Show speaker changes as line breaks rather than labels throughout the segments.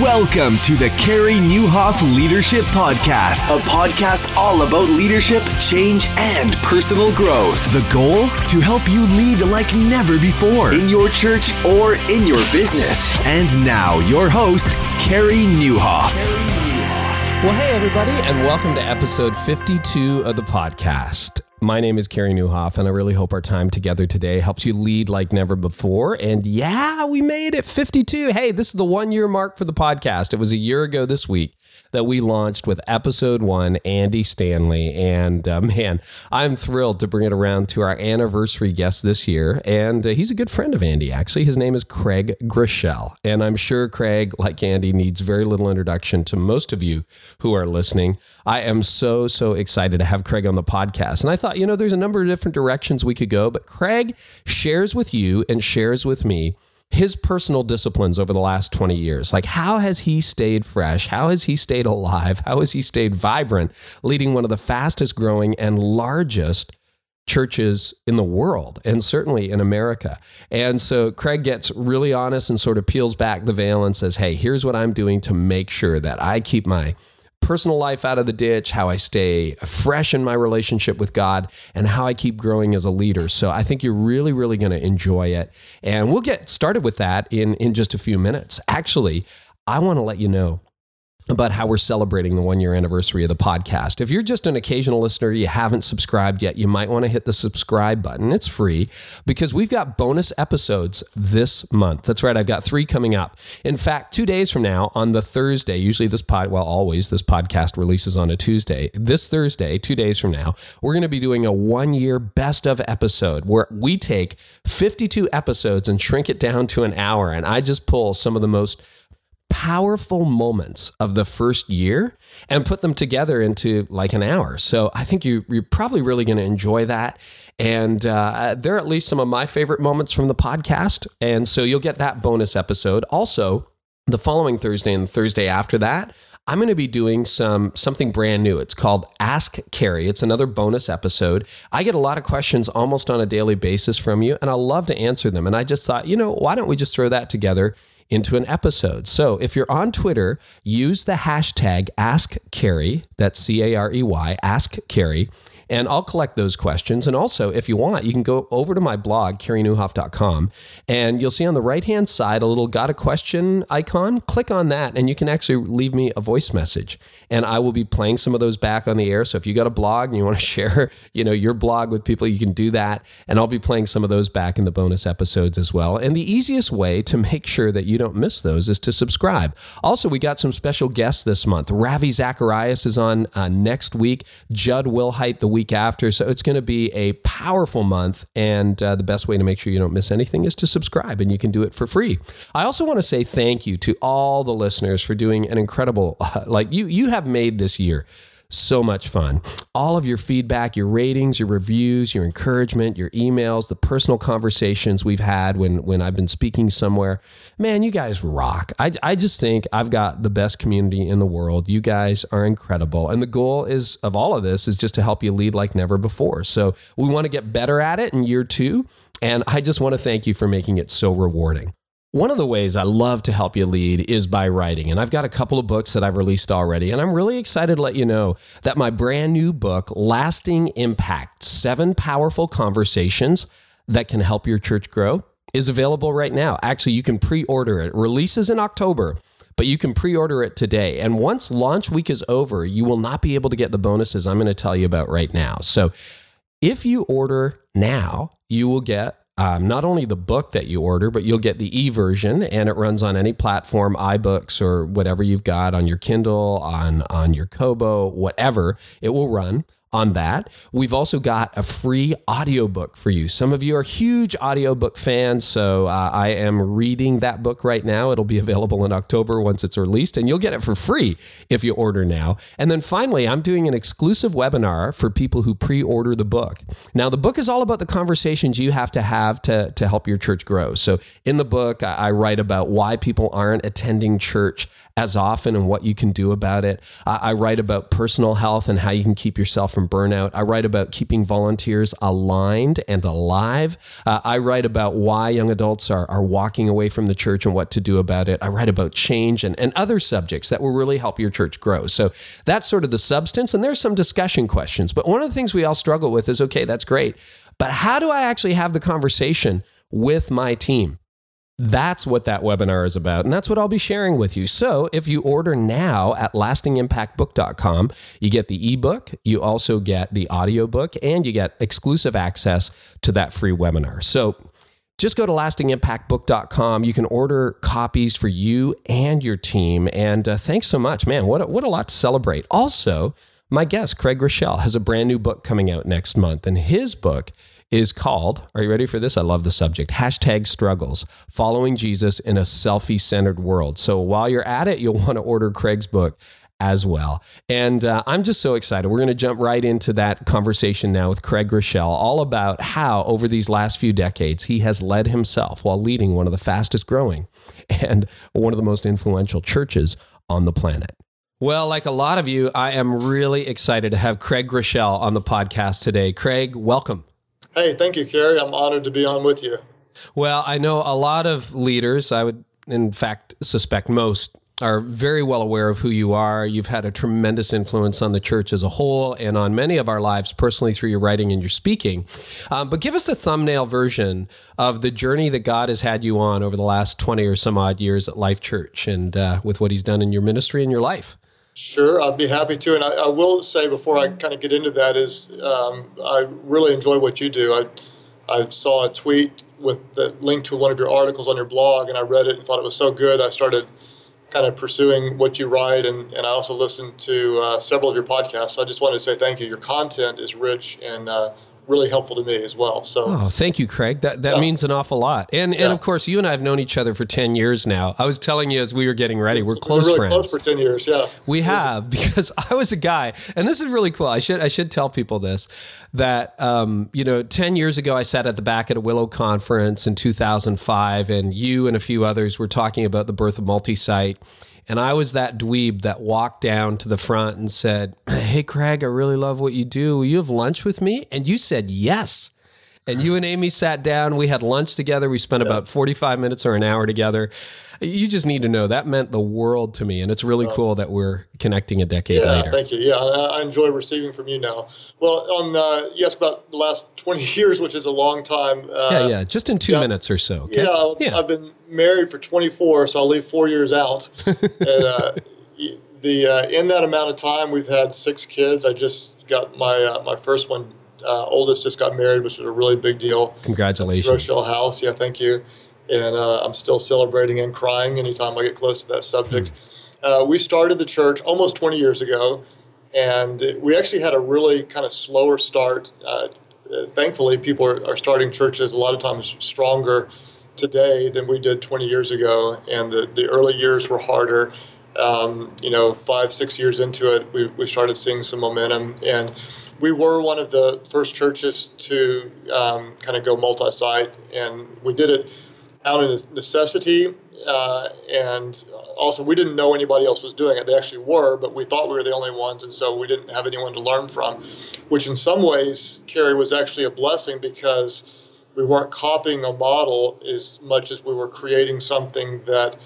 Welcome to the Carey Nieuwhof Leadership Podcast, a podcast all about leadership, change, and personal growth. The goal? To help you lead like never before in your church or in your business. And now, your host, Carey Nieuwhof.
Well, hey, everybody, and welcome to episode 52 of the podcast. My name is Carey Nieuwhof, and I really hope our time together today helps you lead like never before. And yeah, we made it 52. Hey, this is the one year mark for the podcast. It was a year ago this week that we launched with episode one, Andy Stanley. And uh, man, I'm thrilled to bring it around to our anniversary guest this year. And uh, he's a good friend of Andy, actually. His name is Craig Groeschel. And I'm sure Craig, like Andy, needs very little introduction to most of you who are listening. I am so, so excited to have Craig on the podcast. And I thought, you know, there's a number of different directions we could go, but Craig shares with you and shares with me his personal disciplines over the last 20 years. Like, how has he stayed fresh? How has he stayed alive? How has he stayed vibrant, leading one of the fastest growing and largest churches in the world and certainly in America. And so Craig gets really honest and sort of peels back the veil and says, Hey, here's what I'm doing to make sure that I keep my personal life out of the ditch, how I stay fresh in my relationship with God, and how I keep growing as a leader. So I think you're really, really going to enjoy it. And we'll get started with that in, in just a few minutes. Actually, I want to let you know about how we're celebrating the one year anniversary of the podcast. If you're just an occasional listener, you haven't subscribed yet, you might want to hit the subscribe button. It's free because we've got bonus episodes this month. That's right, I've got three coming up. In fact, two days from now, on the Thursday, usually this pod, well, always this podcast releases on a Tuesday. This Thursday, two days from now, we're going to be doing a one year best of episode where we take 52 episodes and shrink it down to an hour. And I just pull some of the most powerful moments of the first year and put them together into like an hour. So I think you, you're probably really going to enjoy that. And uh, they're at least some of my favorite moments from the podcast. And so you'll get that bonus episode. Also, the following Thursday and Thursday after that, I'm going to be doing some something brand new. It's called Ask Carey. It's another bonus episode. I get a lot of questions almost on a daily basis from you, and I love to answer them. And I just thought, you know, why don't we just throw that together into an episode. So if you're on Twitter, use the hashtag AskCarey, that's C A R E Y, Ask Carey, and I'll collect those questions. And also, if you want, you can go over to my blog, careynieuwhof.com, and you'll see on the right hand side a little got a question icon. Click on that, and you can actually leave me a voice message. And I will be playing some of those back on the air. So if you got a blog and you want to share, you know, your blog with people, you can do that. And I'll be playing some of those back in the bonus episodes as well. And the easiest way to make sure that you don't miss those is to subscribe. Also, we got some special guests this month. Ravi Zacharias is on uh, next week. Jud Wilhite the week after. So it's going to be a powerful month. And uh, the best way to make sure you don't miss anything is to subscribe, and you can do it for free. I also want to say thank you to all the listeners for doing an incredible, uh, like you, you have made this year so much fun. All of your feedback, your ratings, your reviews, your encouragement, your emails, the personal conversations we've had when when I've been speaking somewhere. Man, you guys rock. I, I just think I've got the best community in the world. You guys are incredible. And the goal is of all of this is just to help you lead like never before. So we want to get better at it in year two. And I just want to thank you for making it so rewarding. One of the ways I love to help you lead is by writing. And I've got a couple of books that I've released already. And I'm really excited to let you know that my brand new book, Lasting Impact Seven Powerful Conversations That Can Help Your Church Grow, is available right now. Actually, you can pre order it. it. Releases in October, but you can pre order it today. And once launch week is over, you will not be able to get the bonuses I'm going to tell you about right now. So if you order now, you will get um, not only the book that you order, but you'll get the e version, and it runs on any platform, iBooks or whatever you've got on your Kindle, on on your Kobo, whatever. It will run on that. We've also got a free audiobook for you. Some of you are huge audiobook fans, so uh, I am reading that book right now. It'll be available in October once it's released, and you'll get it for free if you order now. And then finally, I'm doing an exclusive webinar for people who pre order the book. Now, the book is all about the conversations you have to have to, to help your church grow. So in the book, I, I write about why people aren't attending church as often and what you can do about it. I, I write about personal health and how you can keep yourself from burnout. I write about keeping volunteers aligned and alive. Uh, I write about why young adults are, are walking away from the church and what to do about it. I write about change and, and other subjects that will really help your church grow. So that's sort of the substance. And there's some discussion questions. But one of the things we all struggle with is okay, that's great. But how do I actually have the conversation with my team? That's what that webinar is about. And that's what I'll be sharing with you. So if you order now at lastingimpactbook.com, you get the ebook, you also get the audiobook, and you get exclusive access to that free webinar. So just go to lastingimpactbook.com. You can order copies for you and your team. And uh, thanks so much, man. What a, what a lot to celebrate. Also, my guest, Craig Groeschel, has a brand new book coming out next month. And his book is called, are you ready for this? I love the subject. Hashtag struggles, following Jesus in a selfie centered world. So while you're at it, you'll want to order Craig's book as well. And uh, I'm just so excited. We're going to jump right into that conversation now with Craig Groeschel, all about how over these last few decades he has led himself while leading one of the fastest growing and one of the most influential churches on the planet. Well, like a lot of you, I am really excited to have Craig Groeschel on the podcast today. Craig, welcome.
Hey, thank you, Carey. I'm honored to be on with you.
Well, I know a lot of leaders, I would, in fact, suspect most, are very well aware of who you are. You've had a tremendous influence on the church as a whole and on many of our lives personally through your writing and your speaking. Um, but give us a thumbnail version of the journey that God has had you on over the last 20 or some odd years at Life Church and uh, with what He's done in your ministry and your life.
Sure, I'd be happy to. And I, I will say before I kind of get into that is um, I really enjoy what you do. I, I saw a tweet with the link to one of your articles on your blog, and I read it and thought it was so good. I started kind of pursuing what you write, and, and I also listened to uh, several of your podcasts. So I just wanted to say thank you. Your content is rich and uh, really helpful to me as well. So,
oh, thank you, Craig. That that yeah. means an awful lot. And yeah. and of course, you and I have known each other for ten years now. I was telling you as we were getting ready, we're close
we're
really
friends. Close for ten years, yeah.
We have because I was a guy, and this is really cool. I should I should tell people this that um, you know, ten years ago, I sat at the back at a Willow conference in two thousand five, and you and a few others were talking about the birth of multi-site and I was that dweeb that walked down to the front and said, Hey, Craig, I really love what you do. Will you have lunch with me? And you said yes. And you and Amy sat down. We had lunch together. We spent about 45 minutes or an hour together. You just need to know that meant the world to me. And it's really cool that we're connecting a decade
yeah,
later.
Thank you. Yeah, I enjoy receiving from you now. Well, on, uh, yes, about the last 20 years, which is a long time.
Uh, yeah, yeah. Just in two yeah, minutes or so.
Okay? Yeah, yeah, I've been married for 24, so I'll leave four years out. and, uh, the uh, in that amount of time, we've had six kids. I just got my uh, my first one uh, oldest just got married, which is a really big deal.
Congratulations.
Rochelle House. Yeah, thank you. And uh, I'm still celebrating and crying anytime I get close to that subject. Hmm. Uh, we started the church almost 20 years ago, and we actually had a really kind of slower start. Uh, thankfully, people are, are starting churches a lot of times stronger today than we did 20 years ago, and the, the early years were harder. Um, you know, five, six years into it, we, we started seeing some momentum. And we were one of the first churches to um, kind of go multi site, and we did it out of necessity. Uh, and also, we didn't know anybody else was doing it. They actually were, but we thought we were the only ones, and so we didn't have anyone to learn from, which in some ways, Carey, was actually a blessing because we weren't copying a model as much as we were creating something that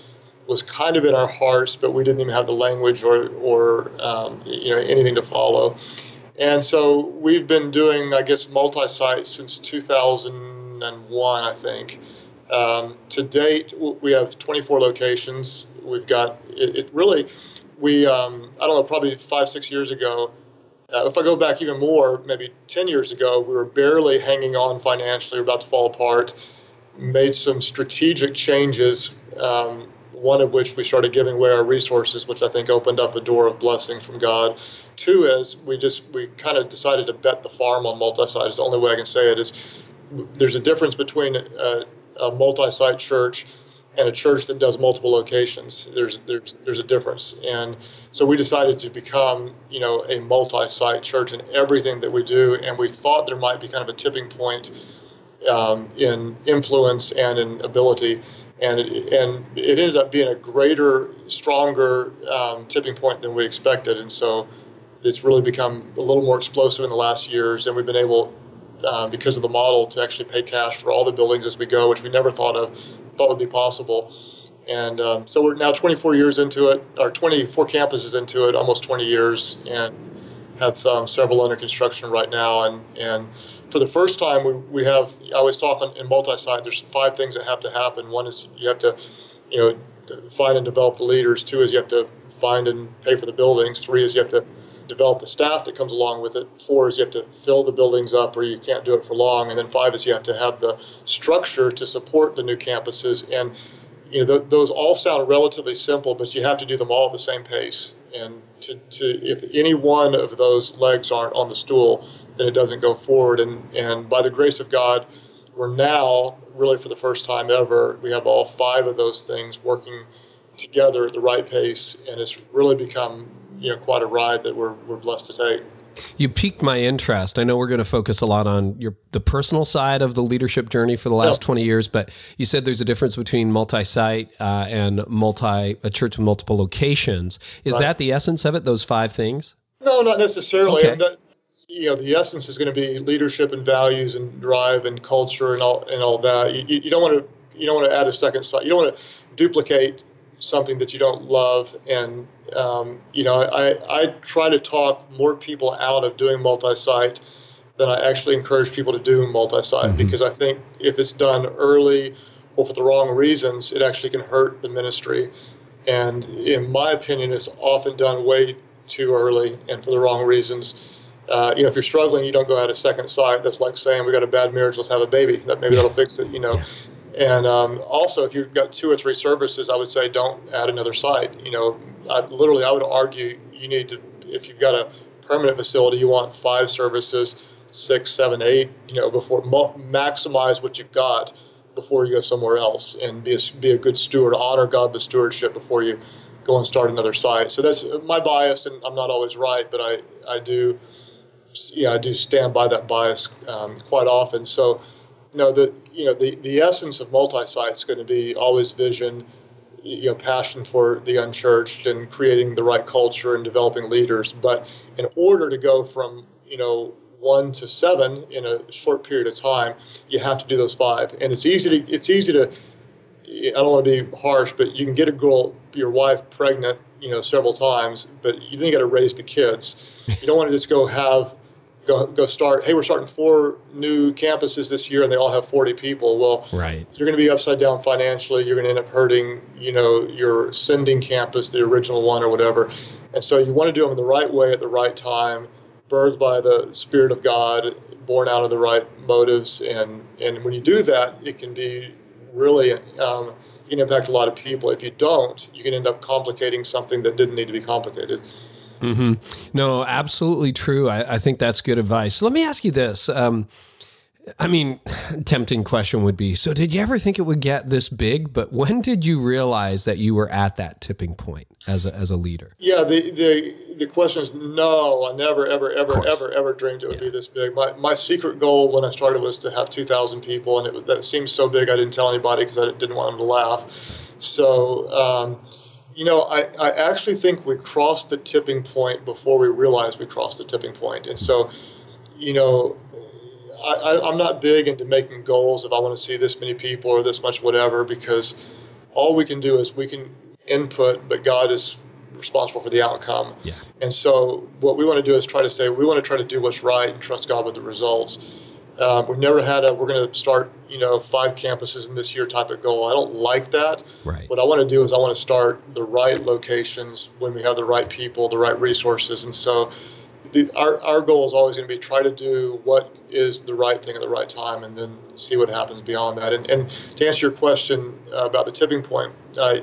was kind of in our hearts, but we didn't even have the language or, or um, you know anything to follow. And so we've been doing, I guess, multi-site since 2001, I think. Um, to date, we have 24 locations. We've got it, it really. We um, I don't know, probably five six years ago. Uh, if I go back even more, maybe 10 years ago, we were barely hanging on financially. We are about to fall apart. Made some strategic changes um, one of which we started giving away our resources, which I think opened up a door of blessing from God. Two is we just we kind of decided to bet the farm on multi-site. It's the only way I can say it is there's a difference between a, a multi-site church and a church that does multiple locations. There's there's there's a difference, and so we decided to become you know a multi-site church in everything that we do, and we thought there might be kind of a tipping point um, in influence and in ability and it, and it ended up being a greater, stronger um, tipping point than we expected. And so it's really become a little more explosive in the last years, and we've been able, uh, because of the model, to actually pay cash for all the buildings as we go, which we never thought of thought would be possible. And um, so we're now 24 years into it, or 24 campuses into it, almost 20 years, and have um, several under construction right now. And, and for the first time, we, we have, I always talk on, in multi-site, there's five things that have to happen. One is you have to, you know, find and develop the leaders. Two is you have to find and pay for the buildings. Three is you have to develop the staff that comes along with it. Four is you have to fill the buildings up or you can't do it for long. And then five is you have to have the structure to support the new campuses. And you know, th- those all sound relatively simple, but you have to do them all at the same pace. And to, to if any one of those legs aren't on the stool, then it doesn't go forward. And, and by the grace of God, we're now really for the first time ever, we have all five of those things working together at the right pace, and it's really become you know quite a ride that we're, we're blessed to take.
You piqued my interest. I know we're going to focus a lot on your the personal side of the leadership journey for the last 20 years, but you said there's a difference between multi-site uh, and multi a church with multiple locations. Is right. that the essence of it? Those five things?
No, not necessarily. Okay. That, you know, the essence is going to be leadership and values and drive and culture and all and all that. You, you don't want to you don't want to add a second site. You don't want to duplicate something that you don't love. And, um, you know, I, I try to talk more people out of doing multi site than I actually encourage people to do multi site mm-hmm. because I think if it's done early or for the wrong reasons, it actually can hurt the ministry. And in my opinion, it's often done way too early and for the wrong reasons. Uh, you know, if you're struggling, you don't go out a second site. That's like saying we got a bad marriage, let's have a baby. That maybe that'll fix it. You know, and um, also, if you've got two or three services, I would say don't add another site. You know, I, literally, I would argue you need to, if you've got a permanent facility, you want five services, six, seven, eight. You know, before maximize what you've got before you go somewhere else, and be a, be a good steward. Honor God the stewardship before you go and start another site. So that's my bias, and I'm not always right, but I I do, yeah, I do stand by that bias um, quite often. So you know the you know the, the essence of multi-site is going to be always vision you know passion for the unchurched and creating the right culture and developing leaders. But in order to go from you know one to seven in a short period of time you have to do those five. And it's easy to it's easy to i don't want to be harsh but you can get a girl your wife pregnant you know several times but you then got to raise the kids. You don't want to just go have go, go start, hey, we're starting four new campuses this year and they all have 40 people. Well,
right.
you're going to be upside down financially. You're going to end up hurting, you know, your sending campus, the original one or whatever. And so you want to do them in the right way at the right time, birthed by the Spirit of God, born out of the right motives. And, and when you do that, it can be really, um, you can impact a lot of people. If you don't, you can end up complicating something that didn't need to be complicated.
Mm-hmm. No, absolutely true. I, I, think that's good advice. Let me ask you this. Um, I mean, tempting question would be so, did you ever think it would get this big? But when did you realize that you were at that tipping point as a, as a leader?
Yeah, the, the, the question is no, I never, ever, ever, ever, ever dreamed it would yeah. be this big. My, my secret goal when I started was to have 2,000 people, and it, that seemed so big I didn't tell anybody because I didn't want them to laugh. So, um, you know, I, I actually think we crossed the tipping point before we realized we crossed the tipping point. And so, you know, I, I'm not big into making goals if I want to see this many people or this much whatever, because all we can do is we can input, but God is responsible for the outcome.
Yeah.
And so, what we want to do is try to say we want to try to do what's right and trust God with the results. Um, we've never had a we're going to start you know five campuses in this year type of goal. I don't like that.
Right.
What I want to do is I want to start the right locations when we have the right people, the right resources, and so the, our our goal is always going to be try to do what is the right thing at the right time, and then see what happens beyond that. And, and to answer your question uh, about the tipping point, uh,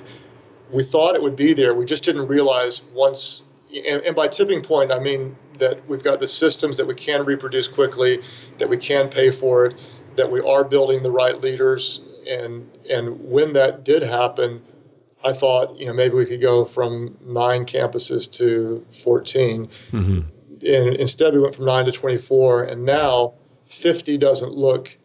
we thought it would be there. We just didn't realize once. And, and by tipping point, I mean that we've got the systems that we can reproduce quickly, that we can pay for it, that we are building the right leaders. And, and when that did happen, I thought, you know, maybe we could go from nine campuses to 14. Mm-hmm. And instead, we went from nine to 24. And now 50 doesn't look,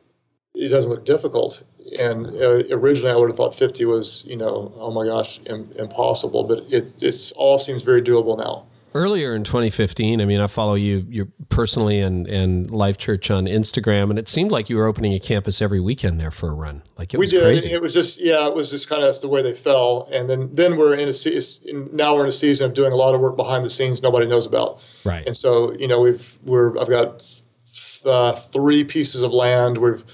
it doesn't look difficult. And uh, originally, I would have thought 50 was, you know, oh my gosh, Im- impossible. But it it's all seems very doable now.
Earlier in 2015 i mean i follow you you personally and and life church on instagram and it seemed like you were opening a campus every weekend there for a run. Like it
we
was
did
crazy.
it was just yeah it was just kind of that's the way they fell and then then we're in a season now we're in a season of doing a lot of work behind the scenes nobody knows about.
Right.
And so you know we've we're i've got uh, three pieces of land we've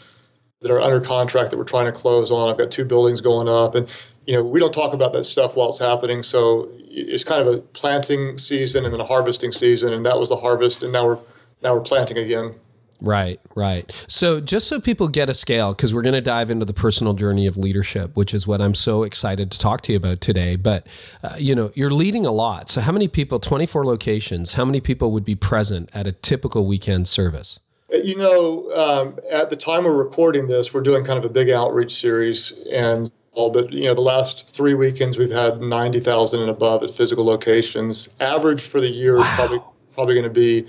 that are under contract that we're trying to close on. I've got two buildings going up and you know we don't talk about that stuff while it's happening so it's kind of a planting season and then a harvesting season, and that was the harvest, and now we're now we're planting again.
Right, right. So, just so people get a scale, because we're going to dive into the personal journey of leadership, which is what I'm so excited to talk to you about today. But, uh, you know, you're leading a lot. So, how many people, 24 locations, how many people would be present at a typical weekend service?
Uh, you know, um, at the time we're recording this, we're doing kind of a big outreach series. And but you know the last three weekends we've had 90,000 and above at physical locations. Average for the year wow. is probably probably going to be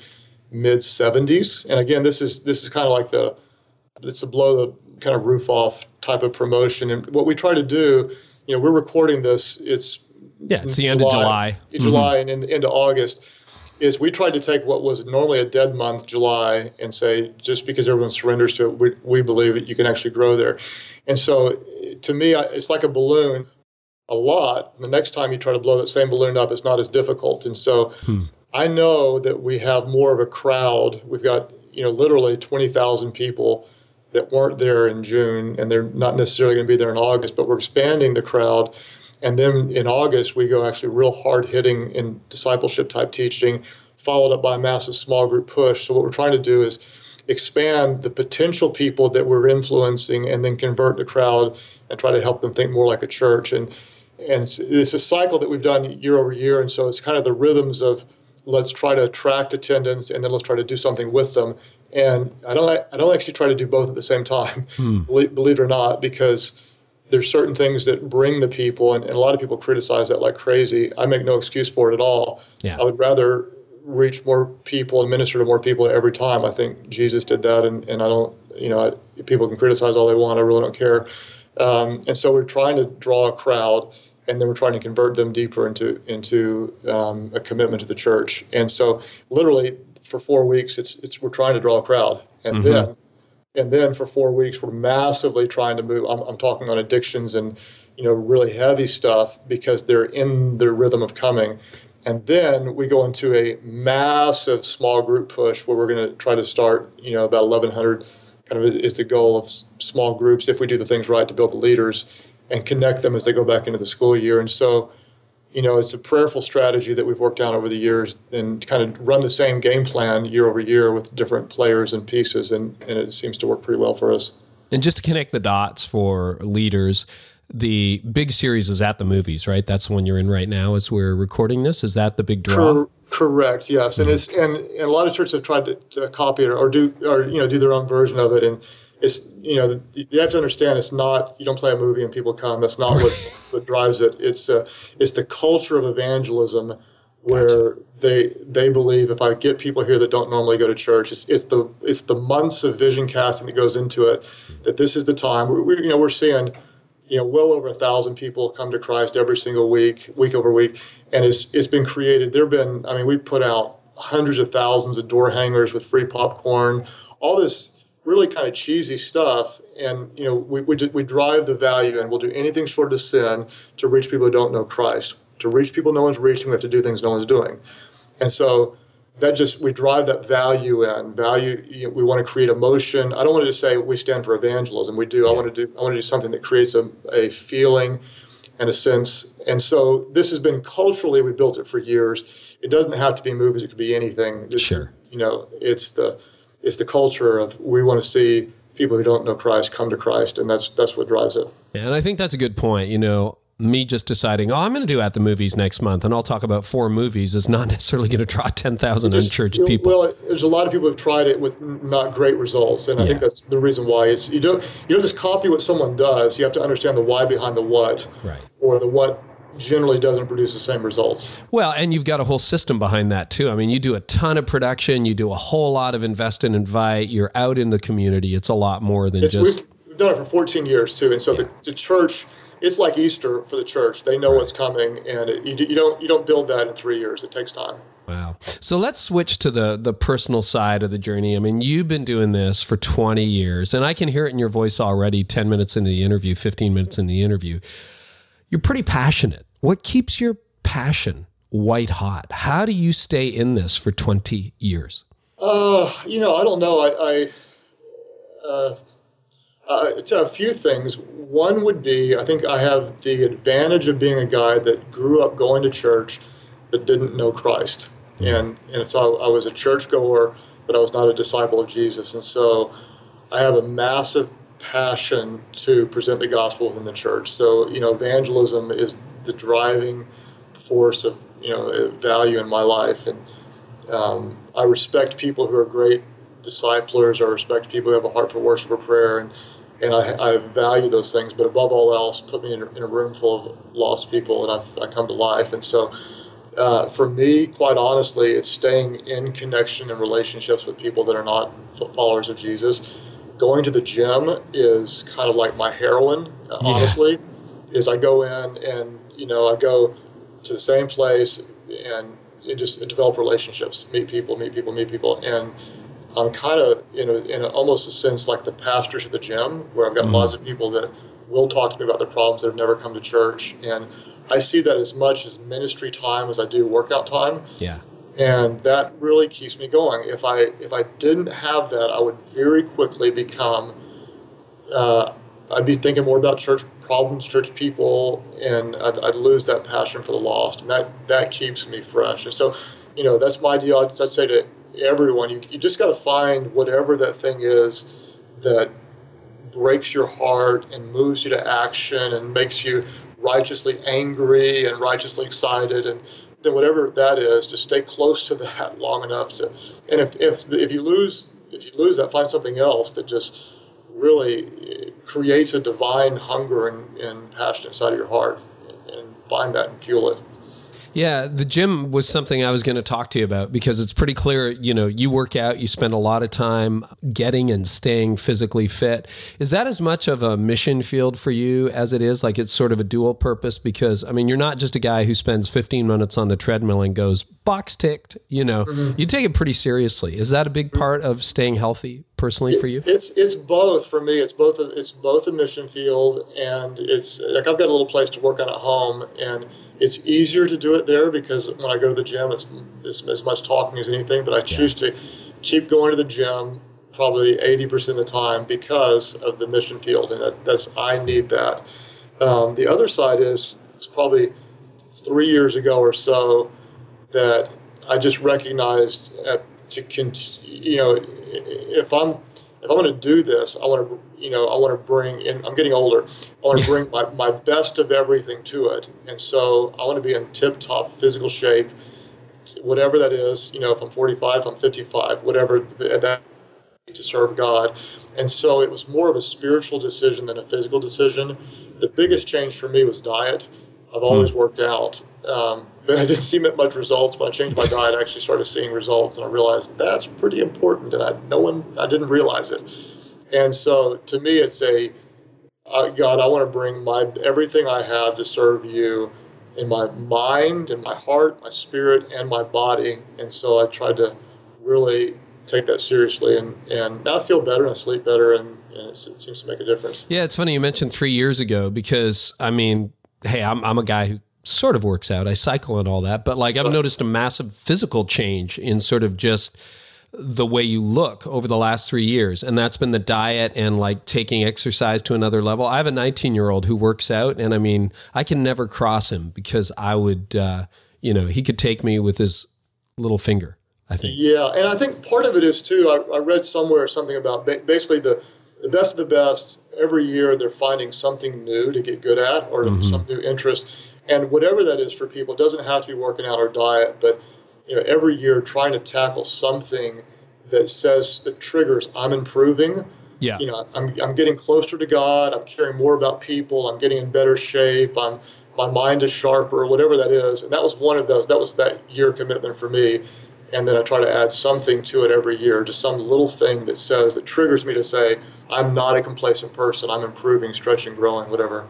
mid 70s. And again, this is this is kind of like the it's a blow the kind of roof off type of promotion. And what we try to do, you know, we're recording this. It's
yeah, it's the July, end of July,
July mm-hmm. and in, into August. Is we tried to take what was normally a dead month, July, and say just because everyone surrenders to it, we, we believe that you can actually grow there. And so to me, it's like a balloon a lot. The next time you try to blow that same balloon up, it's not as difficult. And so hmm. I know that we have more of a crowd. We've got, you know, literally 20,000 people that weren't there in June, and they're not necessarily going to be there in August, but we're expanding the crowd. And then in August, we go actually real hard hitting in discipleship type teaching, followed up by a massive small group push. So what we're trying to do is expand the potential people that we're influencing and then convert the crowd and try to help them think more like a church. And and it's, it's a cycle that we've done year over year. And so it's kind of the rhythms of let's try to attract attendance and then let's try to do something with them. And I don't I don't actually try to do both at the same time, hmm. believe, believe, it or not, because there's certain things that bring the people, and, and, a lot of people criticize that like crazy. I make no excuse for it at all.
Yeah.
I would rather reach more people and minister to more people every time. I think Jesus did that, and, and I don't, you know, I, people can criticize all they want. I really don't care. Um, and so we're trying to draw a crowd, and then we're trying to convert them deeper into into um, a commitment to the church. And so, literally, for four weeks, it's it's we're trying to draw a crowd, and mm-hmm. then and then for four weeks, we're massively trying to move. I'm, I'm talking on addictions and you know really heavy stuff because they're in the rhythm of coming. And then we go into a massive small group push where we're going to try to start, you know, about 1,100 kind of is the goal of small groups if we do the things right to build the leaders and connect them as they go back into the school year. And so, you know, it's a prayerful strategy that we've worked out over the years and kind of run the same game plan year over year with different players and pieces. And, and it seems to work pretty well for us.
And just to connect the dots for leaders, the big series is at the movies, right? That's the one you're in right now as we're recording this. Is that the big draw? Cor-
correct. Yes, and mm-hmm. it's and, and a lot of churches have tried to, to copy it or, or, do or you know do their own version of it, and it's you know you have to understand it's not you don't play a movie and people come. That's not what what drives it. It's uh, it's the culture of evangelism where gotcha. they they believe if I get people here that don't normally go to church, it's, it's the it's the months of vision casting that goes into it. That this is the time. We, we you know we're seeing you know, well over a thousand people come to Christ every single week, week over week, and it's it's been created. There've been, I mean, we put out hundreds of thousands of door hangers with free popcorn, all this really kind of cheesy stuff, and you know, we we, we drive the value, and we'll do anything short of sin to reach people who don't know Christ. To reach people no one's reaching, we have to do things no one's doing, and so that just we drive that value in value you know, we want to create emotion. I don't want to just say we stand for evangelism. We do. Yeah. i want to do i want to do something that creates a, a feeling and a sense. And so this has been culturally we built it for years. It doesn't have to be movies. It could be anything.
It's, sure.
you know it's the it's the culture of we want to see people who don't know christ come to christ and that's that's what drives it
yeah, and i think that's a good point you know me just deciding, oh, I'm going to do at the movies next month, and I'll talk about four movies is not necessarily going to draw ten thousand unchurched people.
Well, there's a lot of people who've tried it with not great results, and I yeah. think that's the reason why. Is you don't you don't just copy what someone does. You have to understand the why behind the what,
right?
Or the what generally doesn't produce the same results.
Well, and you've got a whole system behind that too. I mean, you do a ton of production, you do a whole lot of invest and invite. You're out in the community. It's a lot more than
it's,
just.
We've done it for 14 years too, and so yeah. the, the church it's like Easter for the church. They know right. what's coming, and it, you, you don't you don't build that in three years. It takes time.
Wow. So let's switch to the the personal side of the journey. I mean, you've been doing this for 20 years, and I can hear it in your voice already 10 minutes into the interview, 15 minutes in the interview. You're pretty passionate. What keeps your passion white hot? How do you stay in this for 20 years?
Uh, you know, I don't know. I, I uh, uh, a few things. One would be I think I have the advantage of being a guy that grew up going to church but didn't know Christ. And, and so I was a churchgoer, but I was not a disciple of Jesus. And so I have a massive passion to present the gospel within the church. So, you know, evangelism is the driving force of, you know, value in my life. And um, I respect people who are great disciplers. I respect people who have a heart for worship or prayer. And, and I, I value those things. But above all else, put me in a, in a room full of lost people and I've, I come to life. And so, uh, for me, quite honestly, it's staying in connection and relationships with people that are not followers of Jesus. Going to the gym is kind of like my heroin, uh, yeah. honestly. Is I go in and you know I go to the same place and just develop relationships, meet people, meet people, meet people, and I'm kind of you know in a, almost a sense like the pastor to the gym, where I've got mm-hmm. lots of people that will talk to me about their problems that have never come to church, and I see that as much as ministry time as I do workout time.
Yeah.
And that really keeps me going. If I if I didn't have that, I would very quickly become. Uh, I'd be thinking more about church problems, church people, and I'd, I'd, lose that passion for the lost, and that that keeps me fresh. And so, you know, that's my deal. I'd, I'd say to everyone, you, you just got to find whatever that thing is that breaks your heart and moves you to action and makes you righteously angry and righteously excited and then whatever that is just stay close to that long enough to and if if if you lose if you lose that find something else that just really eh, creates a divine hunger and, and passion inside of your heart and find that and fuel it
yeah, the gym was something I was going to talk to you about because it's pretty clear, you know, you work out, you spend a lot of time getting and staying physically fit. Is that as much of a mission field for you as it is like it's sort of a dual purpose because I mean, you're not just a guy who spends 15 minutes on the treadmill and goes box ticked, you know. Mm-hmm. You take it pretty seriously. Is that a big part of staying healthy personally for you?
It's it's both for me. It's both a, it's both a mission field and it's like I've got a little place to work on at home and it's easier to do it there because when I go to the gym, it's, it's as much talking as anything. But I choose yeah. to keep going to the gym probably 80% of the time because of the mission field, and that, that's I need that. Um, the other side is it's probably three years ago or so that I just recognized uh, to you know if I'm if I'm going to do this, I want to you know, I want to bring in, I'm getting older, I want to bring my, my best of everything to it. And so I want to be in tip top physical shape, whatever that is, you know, if I'm 45, I'm 55, whatever that to serve God. And so it was more of a spiritual decision than a physical decision. The biggest change for me was diet. I've always hmm. worked out. Um, but I didn't see much results. When I changed my diet, I actually started seeing results, and I realized that's pretty important. And I no one I didn't realize it. And so to me, it's a uh, God, I want to bring my everything I have to serve you in my mind in my heart, my spirit, and my body. And so I tried to really take that seriously and, and now I feel better and I sleep better and, and it seems to make a difference.
Yeah, it's funny you mentioned three years ago because I mean, hey, I'm, I'm a guy who sort of works out. I cycle and all that, but like I've noticed a massive physical change in sort of just – the way you look over the last three years. And that's been the diet and like taking exercise to another level. I have a 19 year old who works out, and I mean, I can never cross him because I would, uh, you know, he could take me with his little finger, I think.
Yeah. And I think part of it is too, I, I read somewhere something about basically the, the best of the best. Every year they're finding something new to get good at or mm-hmm. some new interest. And whatever that is for people, it doesn't have to be working out or diet, but you know, every year trying to tackle something that says that triggers I'm improving.
Yeah.
You know, I'm, I'm getting closer to God. I'm caring more about people. I'm getting in better shape. I'm my mind is sharper, whatever that is. And that was one of those. That was that year commitment for me. And then I try to add something to it every year, just some little thing that says that triggers me to say I'm not a complacent person. I'm improving, stretching, growing, whatever.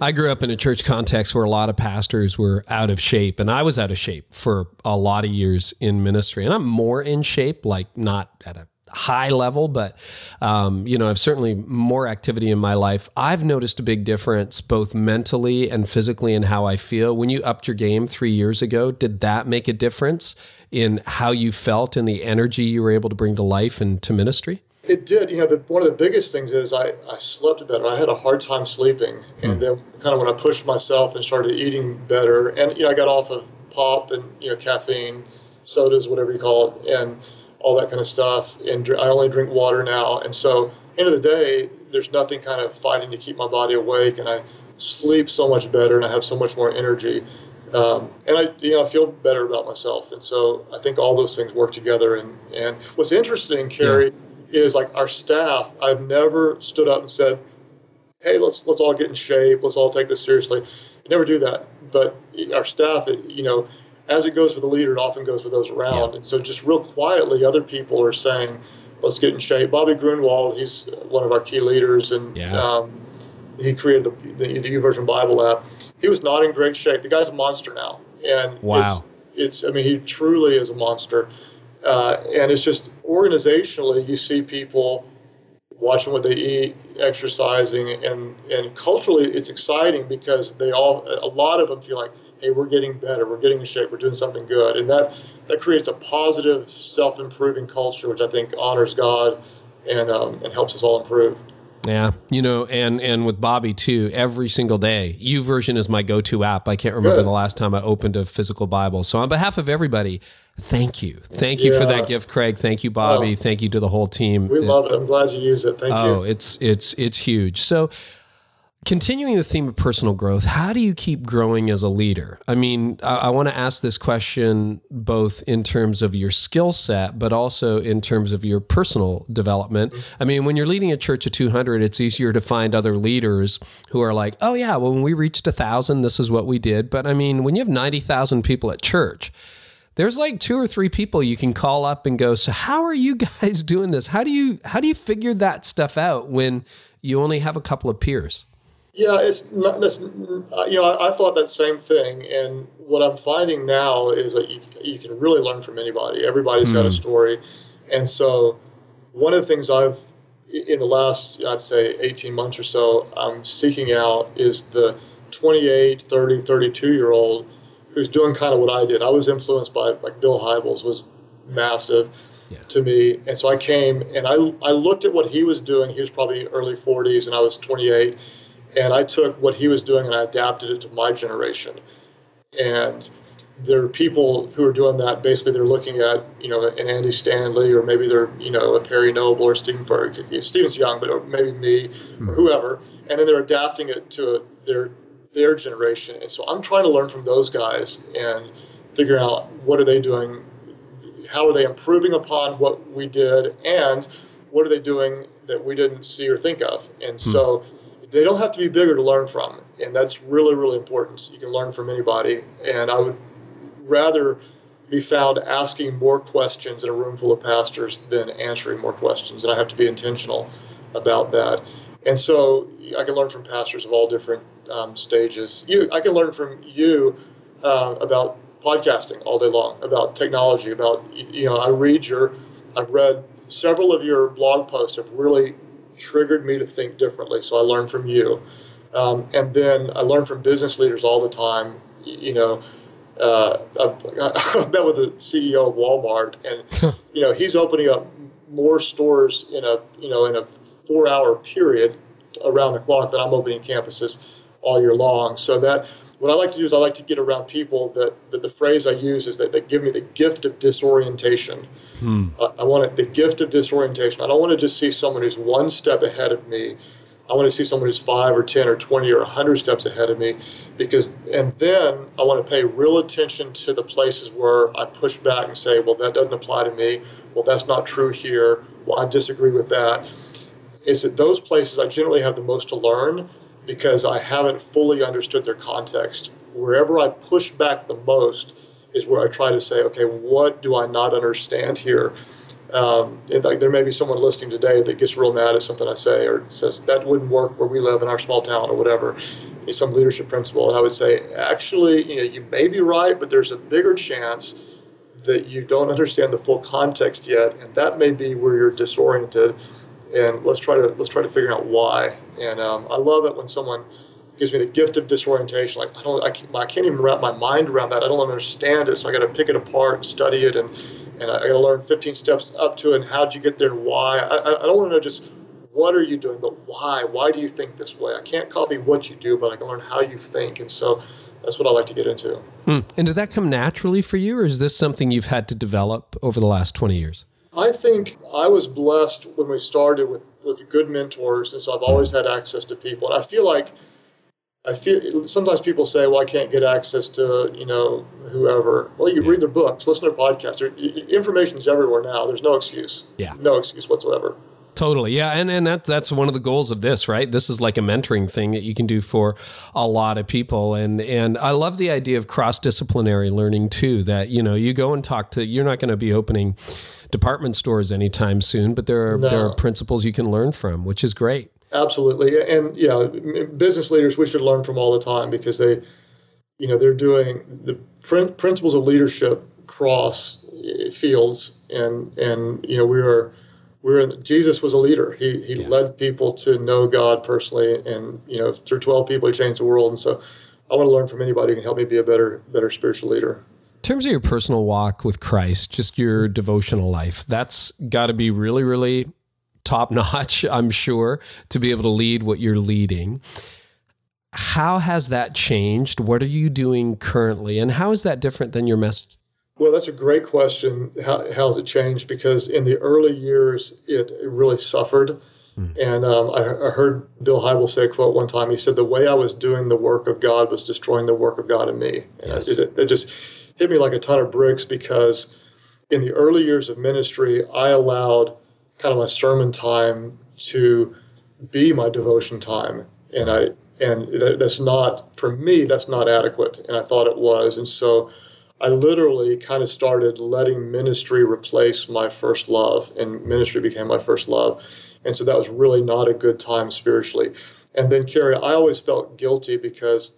I grew up in a church context where a lot of pastors were out of shape, and I was out of shape for a lot of years in ministry. And I'm more in shape, like not at a high level, but um, you know, I've certainly more activity in my life. I've noticed a big difference both mentally and physically in how I feel. When you upped your game three years ago, did that make a difference in how you felt and the energy you were able to bring to life and to ministry?
It did. You know, the, one of the biggest things is I, I slept better. I had a hard time sleeping. Hmm. And then kind of when I pushed myself and started eating better, and, you know, I got off of pop and, you know, caffeine, sodas, whatever you call it, and all that kind of stuff. And I only drink water now. And so, end of the day, there's nothing kind of fighting to keep my body awake. And I sleep so much better and I have so much more energy. Um, and I, you know, feel better about myself. And so I think all those things work together. And, and what's interesting, Carey, yeah is like our staff. I've never stood up and said, "Hey, let's let's all get in shape. Let's all take this seriously." I never do that. But our staff, you know, as it goes with the leader, it often goes with those around. Yeah. And so, just real quietly, other people are saying, "Let's get in shape." Bobby Gruenewald, he's one of our key leaders, and yeah. um, he created the, the, the YouVersion Bible app. He was not in great shape. The guy's a monster now, and
wow,
it's, it's I mean, he truly is a monster. Uh, and it's just organizationally, you see people watching what they eat, exercising, and and culturally, it's exciting because they all a lot of them feel like, hey, we're getting better, we're getting in shape, we're doing something good, and that that creates a positive, self-improving culture, which I think honors God and um, and helps us all improve.
Yeah, you know, and and with Bobby too, every single day. U YouVersion is my go-to app. I can't remember Good. the last time I opened a physical Bible. So on behalf of everybody, thank you, thank you yeah. for that gift, Craig. Thank you, Bobby. Oh, thank you to the whole team.
We love it. I'm glad you use it. Thank
oh,
you.
Oh, it's it's it's huge. So continuing the theme of personal growth, how do you keep growing as a leader? I mean, I, I want to ask this question both in terms of your skill set, but also in terms of your personal development. Mm-hmm. I mean, when you're leading a church of 200, it's easier to find other leaders who are like, oh, yeah, well, when we reached a thousand, this is what we did. But I mean, when you have 90,000 people at church, there's like two or three people you can call up and go so how are you guys doing this how do you how do you figure that stuff out when you only have a couple of peers
yeah, it's not. That's, uh, you know, I, I, thought that same thing, and what I'm finding now is that you, you can really learn from anybody. Everybody's mm. got a hmm. story, and so one of the things I've in the last I'd say 18 months or so I'm seeking out is the 28, 30, 32 year old who's doing kind of what I did. I was influenced by like Bill Hybels was massive. Yeah. to me. And so I came and I, I looked at what he was doing. He was probably early 40s and I was 28 and I took what he was doing and I adapted it to my generation. And there are people who are doing that. Basically, they're looking at you know an Andy Stanley or maybe they're you know a Perry Noble or Steven Furtick. Steven's young, but maybe me or whoever, and then they're adapting it to a, their their generation. And so I'm trying to learn from those guys and figure out what are they doing, how are they improving upon what we did, and what are they doing that we didn't see or think of. And mm-hmm. They don't have to be bigger to learn from, and that's really really important. You can learn from anybody, and I would rather be found asking more questions in a room full of pastors than answering more questions, and I have to be intentional about that. And so I can learn from pastors of all different um, stages. You, I can learn from you uh, about podcasting all day long, about technology, about you know. I read your, I've read several of your blog posts have really triggered me to think differently. So I learned from you. Um, and then I learned from business leaders all the time. You know, uh, I, met with the CEO of Walmart, and you know he's opening up more stores in a you know in a four-hour period around the clock that I'm opening campuses all year long. So that what I like to do is I like to get around people that, that the phrase I use is that they give me the gift of disorientation. Hmm. Uh, I want the gift of disorientation. I don't want to just see someone who's one step ahead of me. I want to see someone who's five or 10 or 20 or 100 steps ahead of me because, and then I want to pay real attention to the places where I push back and say, well, that doesn't apply to me. Well, that's not true here. Well, I disagree with that. Is that those places I generally have the most to learn because I haven't fully understood their context. Wherever I push back the most is where I try to say, okay, what do I not understand here? Um, and like there may be someone listening today that gets real mad at something I say or says that wouldn't work where we live in our small town or whatever. some leadership principle, and I would say, actually, you know, you may be right, but there's a bigger chance that you don't understand the full context yet, and that may be where you're disoriented. And let's try to let's try to figure out why. And um, I love it when someone gives me the gift of disorientation. Like I don't, I can't, I can't even wrap my mind around that. I don't understand it, so I got to pick it apart and study it, and and I got to learn 15 steps up to it. And how'd you get there, and why? I, I don't want to know just what are you doing, but why? Why do you think this way? I can't copy what you do, but I can learn how you think. And so that's what I like to get into.
Hmm. And did that come naturally for you, or is this something you've had to develop over the last 20 years?
I think I was blessed when we started with, with good mentors, and so I've always had access to people. And I feel like I feel sometimes people say, "Well, I can't get access to you know whoever." Well, you yeah. read their books, listen to their podcasts. Information is everywhere now. There's no excuse.
Yeah,
no excuse whatsoever.
Totally. Yeah. And, and that, that's one of the goals of this, right? This is like a mentoring thing that you can do for a lot of people. And, and I love the idea of cross disciplinary learning too, that, you know, you go and talk to, you're not going to be opening department stores anytime soon, but there are, no. there are principles you can learn from, which is great.
Absolutely. And yeah, business leaders, we should learn from all the time because they, you know, they're doing the principles of leadership cross eh, fields and, and, you know, we are, we're in, Jesus was a leader. He he yeah. led people to know God personally, and you know through twelve people he changed the world. And so, I want to learn from anybody who can help me be a better better spiritual leader.
In terms of your personal walk with Christ, just your devotional life, that's got to be really really top notch. I'm sure to be able to lead what you're leading. How has that changed? What are you doing currently, and how is that different than your message
well, that's a great question. How, how has it changed? Because in the early years, it, it really suffered. Mm. And um, I, I, heard Bill Hybels say a quote one time. He said, The way I was doing the work of God was destroying the work of God in me. Yes. It, it, it just hit me like a ton of bricks because in the early years of ministry, I allowed kind of my sermon time to be my devotion time. And I and that's not for me that's not adequate and i thought it was and so I literally kind of started letting ministry replace my first love, and ministry became my first love. And so that was really not a good time spiritually. And then, Carey, I always felt guilty because,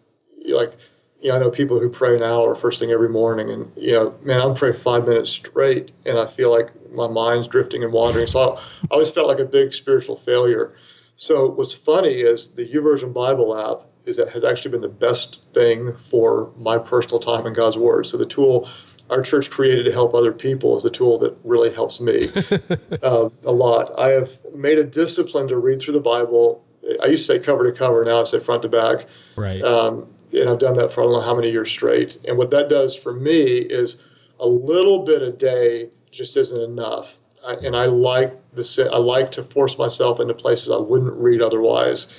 like, you know, I know people who pray an hour first thing every morning, and you know, man, I'm praying five minutes straight, and I feel like my mind's drifting and wandering. So I, I always felt like a big spiritual failure. So what's funny is the YouVersion Bible app is that has actually been the best thing for my personal time in God's Word. So the tool our church created to help other people is the tool that really helps me uh, a lot. I have made a discipline to read through the Bible. I used to say cover to cover, now I say front to back.
Right.
Um, and I've done that for I don't know how many years straight. And what that does for me is a little bit a day just isn't enough. I, and I like the I like to force myself into places I wouldn't read otherwise.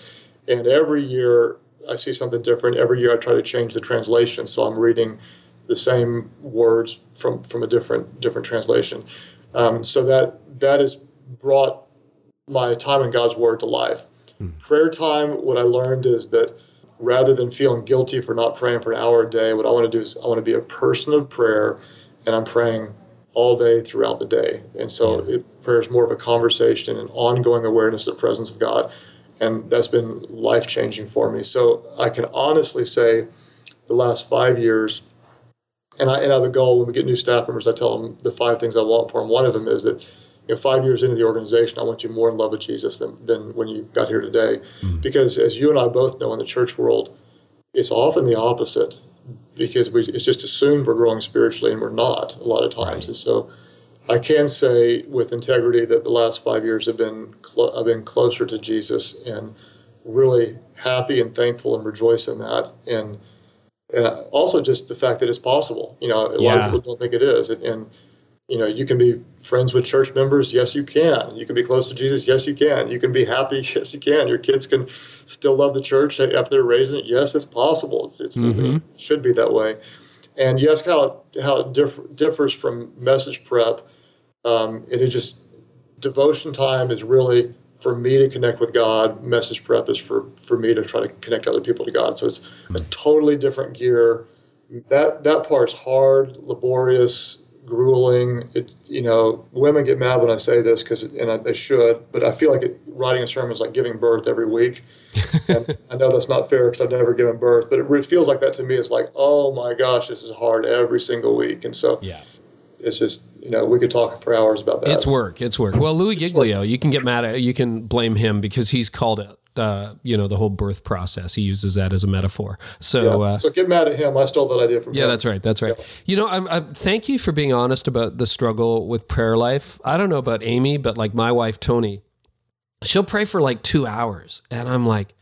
And every year I see something different. Every year I try to change the translation, so I'm reading the same words from from a different different translation. Um, so that that has brought my time in God's Word to life. Hmm. Prayer time. What I learned is that rather than feeling guilty for not praying for an hour a day, what I want to do is I want to be a person of prayer, and I'm praying all day throughout the day. And so yeah. it, prayer is more of a conversation and ongoing awareness of the presence of God and that's been life changing for me. So I can honestly say, the last five years, and I and I have a goal when we get new staff members. I tell them the five things I want for them. One of them is that you know, five years into the organization, I want you more in love with Jesus than, than when you got here today. Mm-hmm. Because as you and I both know in the church world, it's often the opposite because we, it's just assumed we're growing spiritually and we're not a lot of times. Right. And so I can say with integrity that the last five years have been clo- I've been closer to Jesus and really happy and thankful and rejoice in that and and also just the fact that it's possible. You know, a yeah. lot of people don't think it is, and, and you know, you can be friends with church members. Yes, you can. You can be close to Jesus. Yes, you can. You can be happy. Yes, you can. Your kids can still love the church after they're raising it. Yes, it's possible. It's, it's mm-hmm. it should be that way. And yes, how it, how it diff- differs from message prep um, and it just devotion time is really for me to connect with God. Message prep is for for me to try to connect other people to God. So it's a totally different gear. That that part's hard, laborious, grueling. It, you know, women get mad when I say this because, and I, they should, but I feel like it, writing a sermon is like giving birth every week. and I know that's not fair because I've never given birth, but it really feels like that to me. It's like, oh my gosh, this is hard every single week. And so,
yeah.
It's just you know we could talk for hours about that.
It's work. It's work. Well, Louis Giglio, you can get mad at, you can blame him because he's called it uh, you know the whole birth process. He uses that as a metaphor. So,
yeah.
uh,
so get mad at him. I stole that idea from
yeah,
him.
that's right. That's right.
Yeah.
You know, I'm, I'm, thank you for being honest about the struggle with prayer life. I don't know about Amy, but like my wife Tony, she'll pray for like two hours, and I'm like,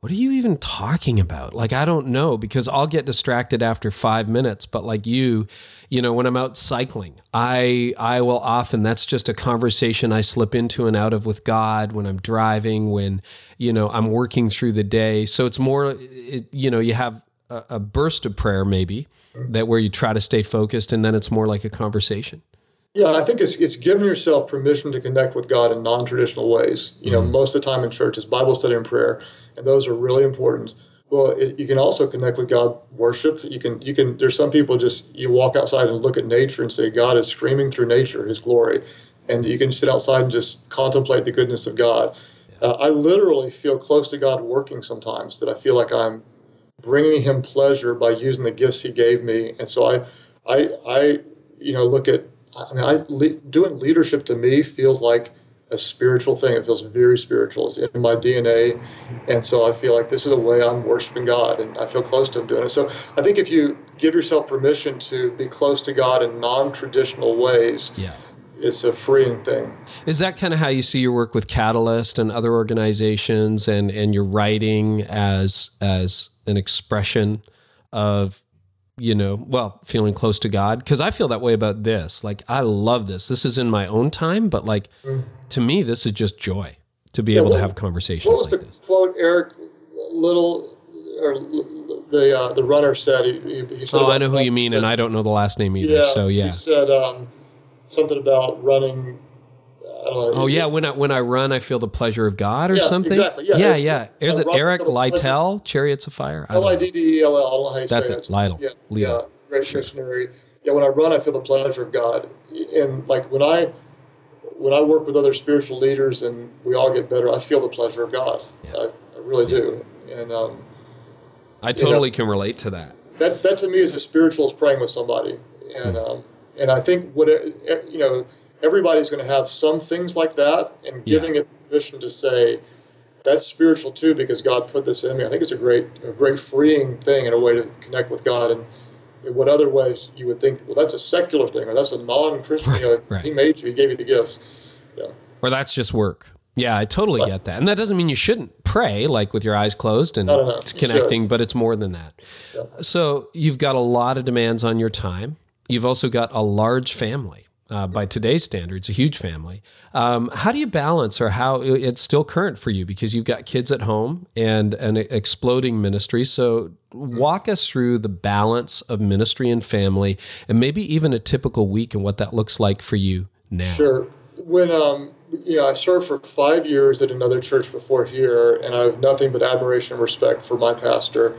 what are you even talking about? Like, I don't know because I'll get distracted after five minutes. But like you, you know, when I'm out cycling, I I will often that's just a conversation I slip into and out of with God when I'm driving, when you know I'm working through the day. So it's more, it, you know, you have a, a burst of prayer maybe that where you try to stay focused, and then it's more like a conversation.
Yeah, I think it's, it's giving yourself permission to connect with God in non traditional ways. You know, mm-hmm. most of the time in church is Bible study and prayer and those are really important. Well, it, you can also connect with God, worship. You can, you can. There's some people just you walk outside and look at nature and say God is screaming through nature, His glory, and you can sit outside and just contemplate the goodness of God. Uh, I literally feel close to God working sometimes. That I feel like I'm bringing Him pleasure by using the gifts He gave me, and so I, I, I, you know, look at. I mean, I doing leadership to me feels like a spiritual thing. It feels very spiritual. It's in my DNA. And so I feel like this is a way I'm worshiping God and I feel close to Him doing it. So I think if you give yourself permission to be close to God in non traditional ways,
yeah.
it's a freeing thing.
Is that kind of how you see your work with Catalyst and other organizations and, and your writing as as an expression of you know, well, feeling close to God. Cause I feel that way about this. Like, I love this. This is in my own time, but like, mm. to me, this is just joy to be yeah, able what, to have conversations.
What was
like
the
this.
quote Eric Little or the uh, the runner said? He, he said
oh, I know who you mean, said, and I don't know the last name either.
Yeah,
so yeah,
he said um, something about running
oh yeah, when I when I run, I feel the pleasure of God or
yes,
something.
Exactly. Yeah.
Yeah. yeah. Is it Eric Liddell, Chariots of Fire?
L i d d e l l. I don't know how you
That's
say
it. it. Liddell.
Yeah. Yeah. Great sure. missionary. Yeah. When I run, I feel the pleasure of God, and like when I when I work with other spiritual leaders and we all get better, I feel the pleasure of God. Yeah. I, I, really yeah. do. And um,
I totally you know, can relate to that.
That that to me is as spiritual as praying with somebody, and mm. um, and I think what you know everybody's going to have some things like that, and giving yeah. it permission to say that's spiritual too because God put this in me. I think it's a great, a great freeing thing and a way to connect with God. And in what other ways you would think, well, that's a secular thing or that's a non-Christian.
Right,
you know,
right.
He made you, He gave you the gifts. Yeah.
Or that's just work. Yeah, I totally get that. And that doesn't mean you shouldn't pray like with your eyes closed and
no, no, no.
connecting, but it's more than that. Yeah. So you've got a lot of demands on your time. You've also got a large family uh, by today's standards, a huge family. Um, how do you balance, or how it's still current for you because you've got kids at home and an exploding ministry? So, walk us through the balance of ministry and family, and maybe even a typical week and what that looks like for you now.
Sure. When um, you know, I served for five years at another church before here, and I have nothing but admiration and respect for my pastor.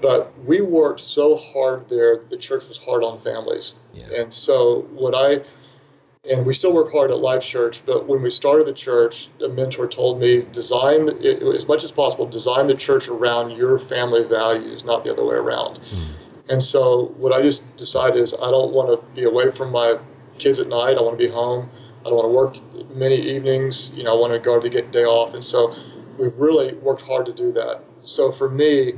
But we worked so hard there, the church was hard on families. Yeah. And so, what I, and we still work hard at Life Church, but when we started the church, a mentor told me, design, it, as much as possible, design the church around your family values, not the other way around. Mm. And so, what I just decided is, I don't want to be away from my kids at night. I want to be home. I don't want to work many evenings. You know, I want to go to get day off. And so, we've really worked hard to do that. So, for me,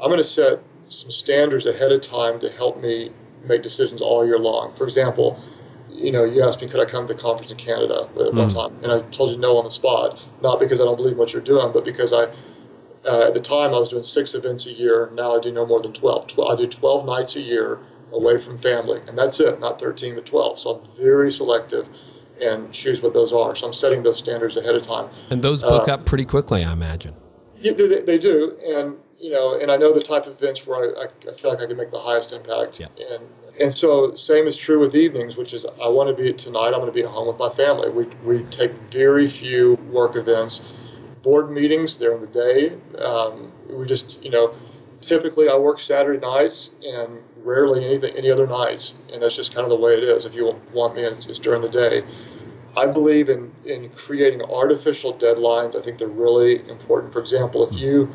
I'm going to set some standards ahead of time to help me make decisions all year long. For example, you know, you asked me, could I come to the conference in Canada at mm. one time? And I told you no on the spot, not because I don't believe what you're doing, but because I, uh, at the time, I was doing six events a year. Now I do no more than 12. 12. I do 12 nights a year away from family, and that's it, not 13, but 12. So I'm very selective and choose what those are. So I'm setting those standards ahead of time.
And those book uh, up pretty quickly, I imagine.
Yeah, they, they do. And you know, and I know the type of events where I, I feel like I can make the highest impact.
Yeah.
And and so same is true with evenings, which is I want to be tonight. I'm going to be at home with my family. We we take very few work events, board meetings. They're in the day. Um, we just you know typically I work Saturday nights and rarely anything any other nights, and that's just kind of the way it is. If you want me, it's, it's during the day. I believe in in creating artificial deadlines. I think they're really important. For example, if you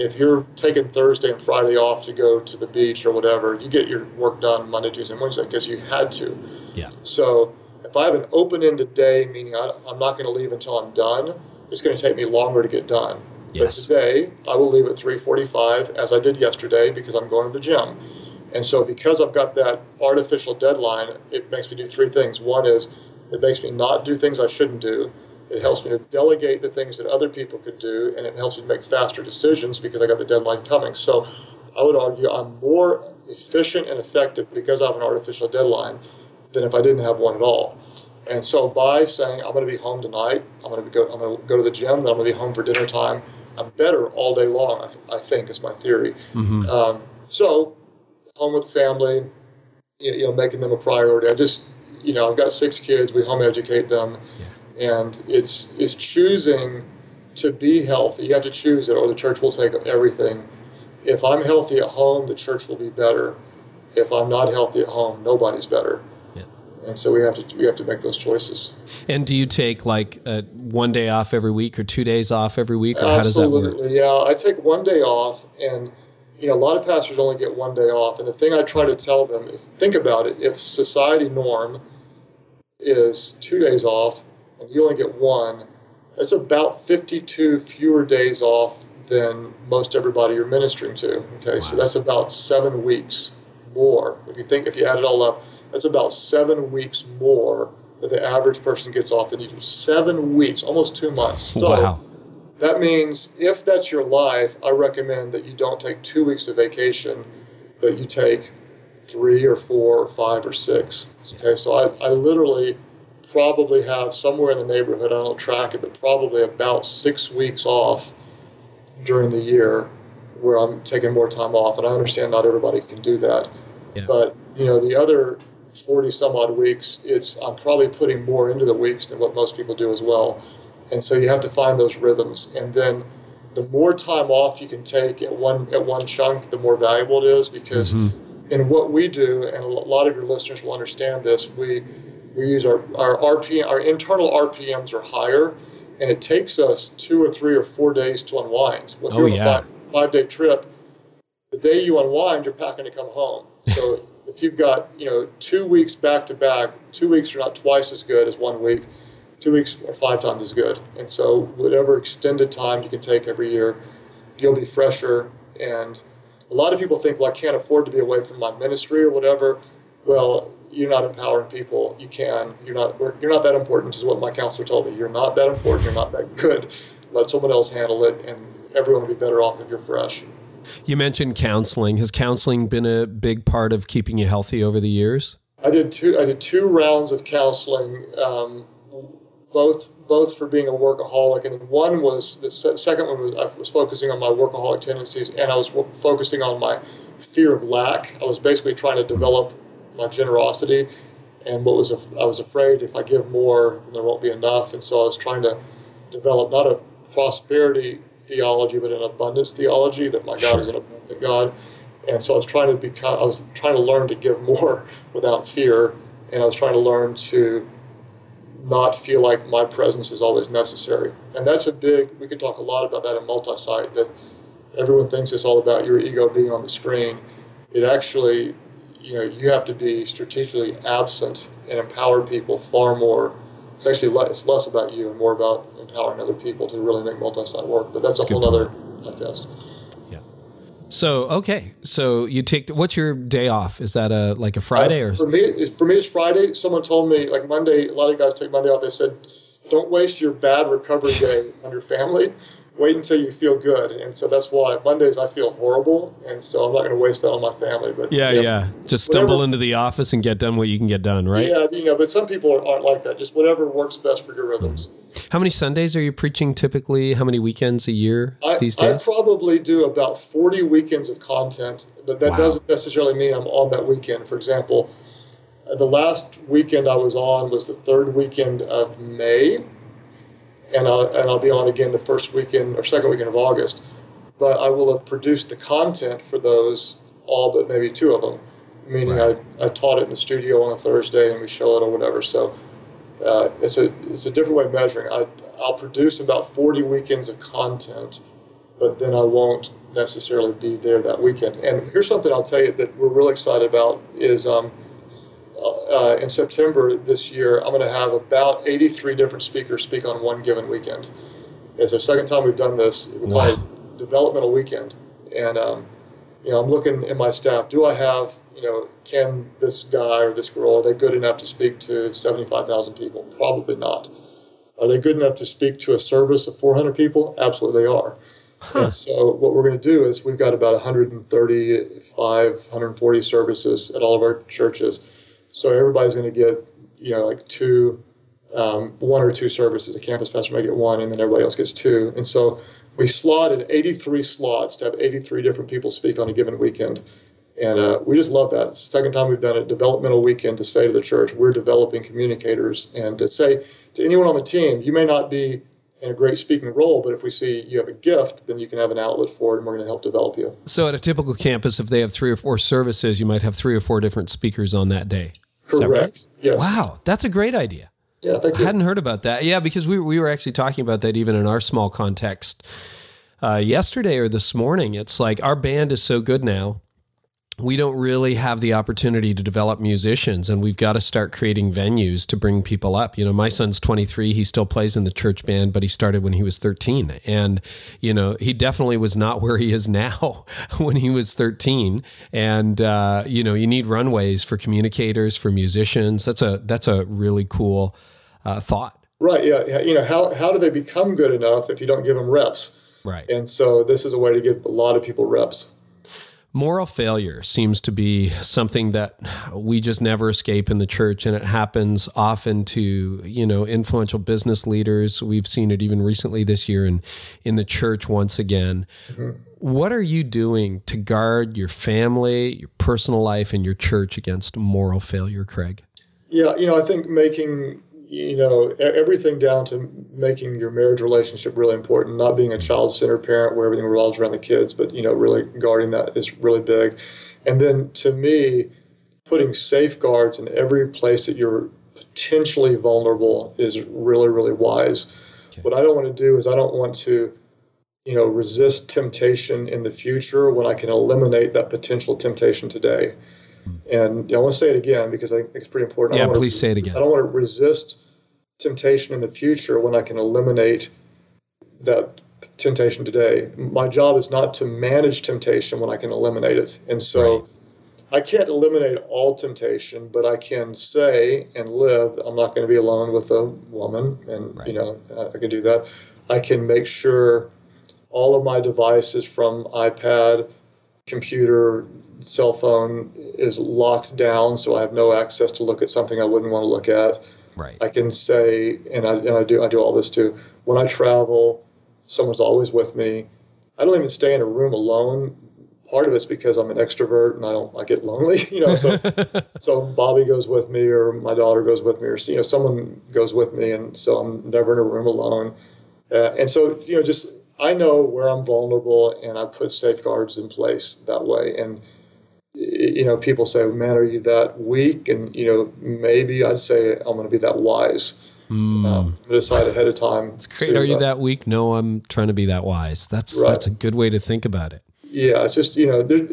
if you're taking Thursday and Friday off to go to the beach or whatever, you get your work done Monday, Tuesday, and Wednesday because you had to.
Yeah.
So if I have an open-ended day, meaning I, am not going to leave until I'm done, it's going to take me longer to get done.
Yes.
But today, I will leave at 3:45, as I did yesterday, because I'm going to the gym. And so, because I've got that artificial deadline, it makes me do three things. One is it makes me not do things I shouldn't do. It helps me to delegate the things that other people could do, and it helps me to make faster decisions because I got the deadline coming. So, I would argue I'm more efficient and effective because I have an artificial deadline than if I didn't have one at all. And so by saying I'm going to be home tonight, I'm going to go, I'm going to go to the gym, then I'm going to be home for dinner time. I'm better all day long. I, th- I think is my theory.
Mm-hmm.
Um, so home with family, you know, making them a priority. I just, you know, I've got six kids. We home educate them, yeah. And it's it's choosing to be healthy. You have to choose it, or the church will take everything. If I'm healthy at home, the church will be better. If I'm not healthy at home, nobody's better and so we have to we have to make those choices.
And do you take like uh, one day off every week or two days off every week, or
Absolutely,
how does that work?
Yeah, I take one day off, and you know a lot of pastors only get one day off. And the thing I try to tell them, if think about it, if society norm is two days off and you only get one, that's about 52 fewer days off than most everybody you're ministering to. Okay, wow. so that's about seven weeks more. If you think if you add it all up that's about seven weeks more than the average person gets off than you do. Seven weeks, almost two months. So
wow.
that means if that's your life, I recommend that you don't take two weeks of vacation, but you take three or four or five or six. Okay, so I, I literally probably have somewhere in the neighborhood, I don't track it, but probably about six weeks off during the year where I'm taking more time off. And I understand not everybody can do that.
Yeah.
But, you know, the other 40 some odd weeks, it's I'm probably putting more into the weeks than what most people do as well. And so you have to find those rhythms. And then the more time off you can take at one at one chunk, the more valuable it is because mm-hmm. in what we do, and a lot of your listeners will understand this, we we use our, our RPM our internal RPMs are higher and it takes us two or three or four days to unwind.
If oh, yeah.
a five, five day trip, the day you unwind, you're packing to come home. So if you've got you know two weeks back to back, two weeks are not twice as good as one week. Two weeks are five times as good. And so whatever extended time you can take every year, you'll be fresher. And a lot of people think, well, I can't afford to be away from my ministry or whatever. Well, you're not empowering people. You can. You're not. You're not that important, is what my counselor told me. You're not that important. You're not that good. Let someone else handle it, and everyone will be better off if you're fresh.
You mentioned counseling. Has counseling been a big part of keeping you healthy over the years?
I did two. I did two rounds of counseling, um, both both for being a workaholic, and one was the second one was I was focusing on my workaholic tendencies, and I was focusing on my fear of lack. I was basically trying to develop my generosity, and what was I was afraid if I give more, then there won't be enough, and so I was trying to develop not a prosperity theology, but an abundance theology that my God sure. is an abundant God. And so I was trying to become, I was trying to learn to give more without fear, and I was trying to learn to not feel like my presence is always necessary. And that's a big, we could talk a lot about that in multi-site, that everyone thinks it's all about your ego being on the screen. It actually, you know, you have to be strategically absent and empower people far more it's actually less, it's less about you and more about empowering other people to really make multi-site work. But that's, that's a whole other podcast.
Yeah. So okay, so you take what's your day off? Is that a like a Friday uh, or
for me? For me, it's Friday. Someone told me like Monday. A lot of guys take Monday off. They said, "Don't waste your bad recovery day on your family." Wait until you feel good. And so that's why Mondays I feel horrible. And so I'm not going to waste that on my family. But
yeah, yeah. yeah. Just stumble whatever, into the office and get done what you can get done, right?
Yeah, you know, but some people aren't like that. Just whatever works best for your rhythms. Mm-hmm.
How many Sundays are you preaching typically? How many weekends a year I, these days?
I probably do about 40 weekends of content, but that wow. doesn't necessarily mean I'm on that weekend. For example, the last weekend I was on was the third weekend of May and I'll, and I'll be on again the first weekend or second weekend of August. but I will have produced the content for those all but maybe two of them. Meaning, right. I, I taught it in the studio on a Thursday and we show it or whatever. So uh, it's a it's a different way of measuring. I I'll produce about 40 weekends of content, but then I won't necessarily be there that weekend. And here's something I'll tell you that we're really excited about is um, uh, in September this year, I'm going to have about 83 different speakers speak on one given weekend. It's the second time we've done this. We call it developmental weekend. And, um, you know, I'm looking at my staff. Do I have, you know, can this guy or this girl, are they good enough to speak to 75,000 people? Probably not. Are they good enough to speak to a service of 400 people? Absolutely, they are. Huh. And so, what we're going to do is we've got about 135, 140 services at all of our churches. So everybody's going to get, you know, like two, um, one or two services. A campus pastor might get one, and then everybody else gets two. And so we slotted 83 slots to have 83 different people speak on a given weekend. And uh, we just love that. The second time we've done a developmental weekend to say to the church, we're developing communicators. And to say to anyone on the team, you may not be in a great speaking role, but if we see you have a gift, then you can have an outlet for it and we're going to help develop you.
So at a typical campus, if they have three or four services, you might have three or four different speakers on that day.
Correct. Right? Yes.
Wow, that's a great idea.
Yeah,
I hadn't heard about that. Yeah, because we we were actually talking about that even in our small context uh, yesterday or this morning. It's like our band is so good now we don't really have the opportunity to develop musicians and we've got to start creating venues to bring people up. You know, my son's 23, he still plays in the church band, but he started when he was 13 and you know, he definitely was not where he is now when he was 13 and uh, you know, you need runways for communicators, for musicians. That's a that's a really cool uh, thought.
Right, yeah, you know, how how do they become good enough if you don't give them reps?
Right.
And so this is a way to give a lot of people reps.
Moral failure seems to be something that we just never escape in the church, and it happens often to you know influential business leaders. We've seen it even recently this year in in the church once again. Mm-hmm. What are you doing to guard your family, your personal life, and your church against moral failure, Craig?
Yeah, you know, I think making you know everything down to making your marriage relationship really important not being a child-centered parent where everything revolves around the kids but you know really guarding that is really big. And then to me putting safeguards in every place that you're potentially vulnerable is really really wise. Okay. what i don't want to do is i don't want to you know resist temptation in the future when i can eliminate that potential temptation today and I want to say it again because I think it's pretty important.
Yeah, please to, say it again.
I don't want to resist temptation in the future when I can eliminate that temptation today. My job is not to manage temptation when I can eliminate it. And so right. I can't eliminate all temptation, but I can say and live I'm not going to be alone with a woman. And, right. you know, I can do that. I can make sure all of my devices from iPad, computer, cell phone is locked down, so I have no access to look at something I wouldn't want to look at.
Right.
I can say, and I, and I do I do all this too. When I travel, someone's always with me. I don't even stay in a room alone. Part of it's because I'm an extrovert and I don't I get lonely, you know. So so Bobby goes with me, or my daughter goes with me, or you know someone goes with me, and so I'm never in a room alone. Uh, and so you know, just I know where I'm vulnerable, and I put safeguards in place that way. And you know, people say, "Man, are you that weak?" And you know, maybe I'd say I'm going to be that wise. Mm. Um, decide ahead of time.
It's great. Are you uh, that weak? No, I'm trying to be that wise. That's right. that's a good way to think about it.
Yeah, it's just you know, there,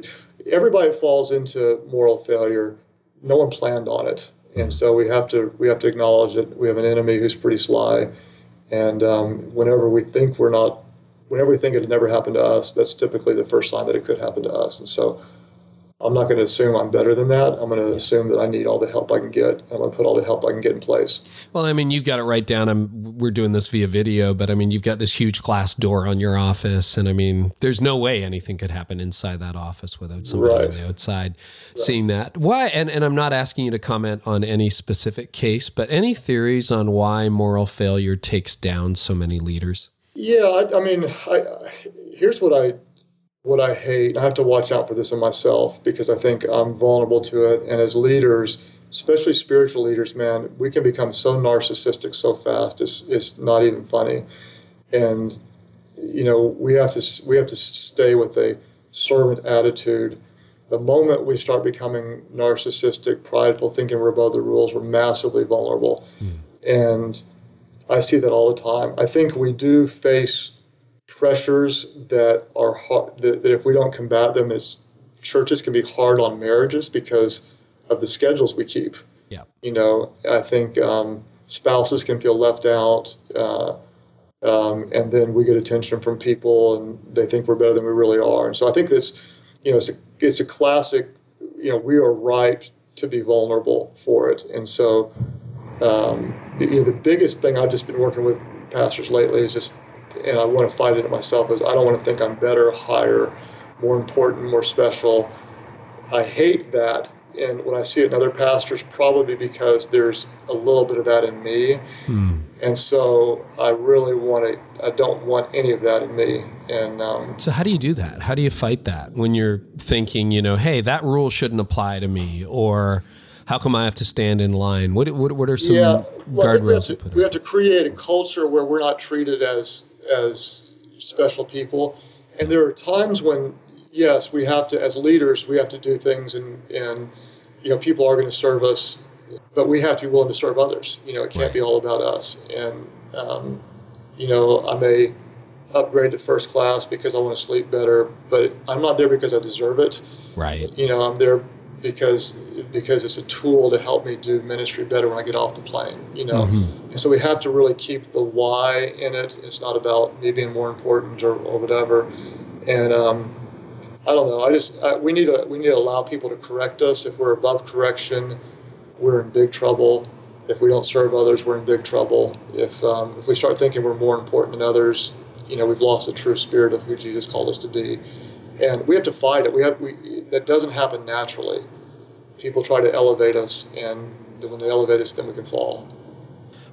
everybody falls into moral failure. No one planned on it, and so we have to we have to acknowledge that we have an enemy who's pretty sly, and um, whenever we think we're not, whenever we think it never happened to us, that's typically the first sign that it could happen to us, and so I'm not going to assume I'm better than that. I'm going to assume that I need all the help I can get. I'm going to put all the help I can get in place.
Well, I mean, you've got it right down. I'm, we're doing this via video, but I mean, you've got this huge glass door on your office. And I mean, there's no way anything could happen inside that office without somebody right. on the outside right. seeing that. Why? And, and I'm not asking you to comment on any specific case, but any theories on why moral failure takes down so many leaders?
Yeah, I, I mean, I, here's what I what I hate. I have to watch out for this in myself because I think I'm vulnerable to it. And as leaders, especially spiritual leaders, man, we can become so narcissistic so fast. It's, it's not even funny. And you know, we have to we have to stay with a servant attitude. The moment we start becoming narcissistic, prideful, thinking we're above the rules, we're massively vulnerable. Mm. And I see that all the time. I think we do face pressures that are hard, that, that if we don't combat them as churches can be hard on marriages because of the schedules we keep.
Yeah.
You know, I think um, spouses can feel left out. Uh, um, and then we get attention from people and they think we're better than we really are. And so I think this, you know, it's a, it's a classic, you know, we are ripe to be vulnerable for it. And so, um, you know, the biggest thing I've just been working with pastors lately is just, and I want to fight it in myself, is I don't want to think I'm better, higher, more important, more special. I hate that. And when I see it in other pastors, probably because there's a little bit of that in me. Hmm. And so I really want to, I don't want any of that in me. And um,
so, how do you do that? How do you fight that when you're thinking, you know, hey, that rule shouldn't apply to me? Or how come I have to stand in line? What, what, what are some yeah, well, guardrails
we, we have to create a culture where we're not treated as, as special people. And there are times when yes, we have to, as leaders, we have to do things, and and you know, people are going to serve us, but we have to be willing to serve others. You know, it can't be all about us. And um, you know, I may upgrade to first class because I want to sleep better, but I'm not there because I deserve it.
Right.
You know, I'm there because because it's a tool to help me do ministry better when I get off the plane. You know, mm-hmm. and so we have to really keep the why in it. It's not about me being more important or, or whatever. And um, I don't know. I just I, we need to we need to allow people to correct us. If we're above correction, we're in big trouble. If we don't serve others, we're in big trouble. If um, if we start thinking we're more important than others, you know, we've lost the true spirit of who Jesus called us to be, and we have to fight it. We have we that doesn't happen naturally. People try to elevate us, and when they elevate us, then we can fall.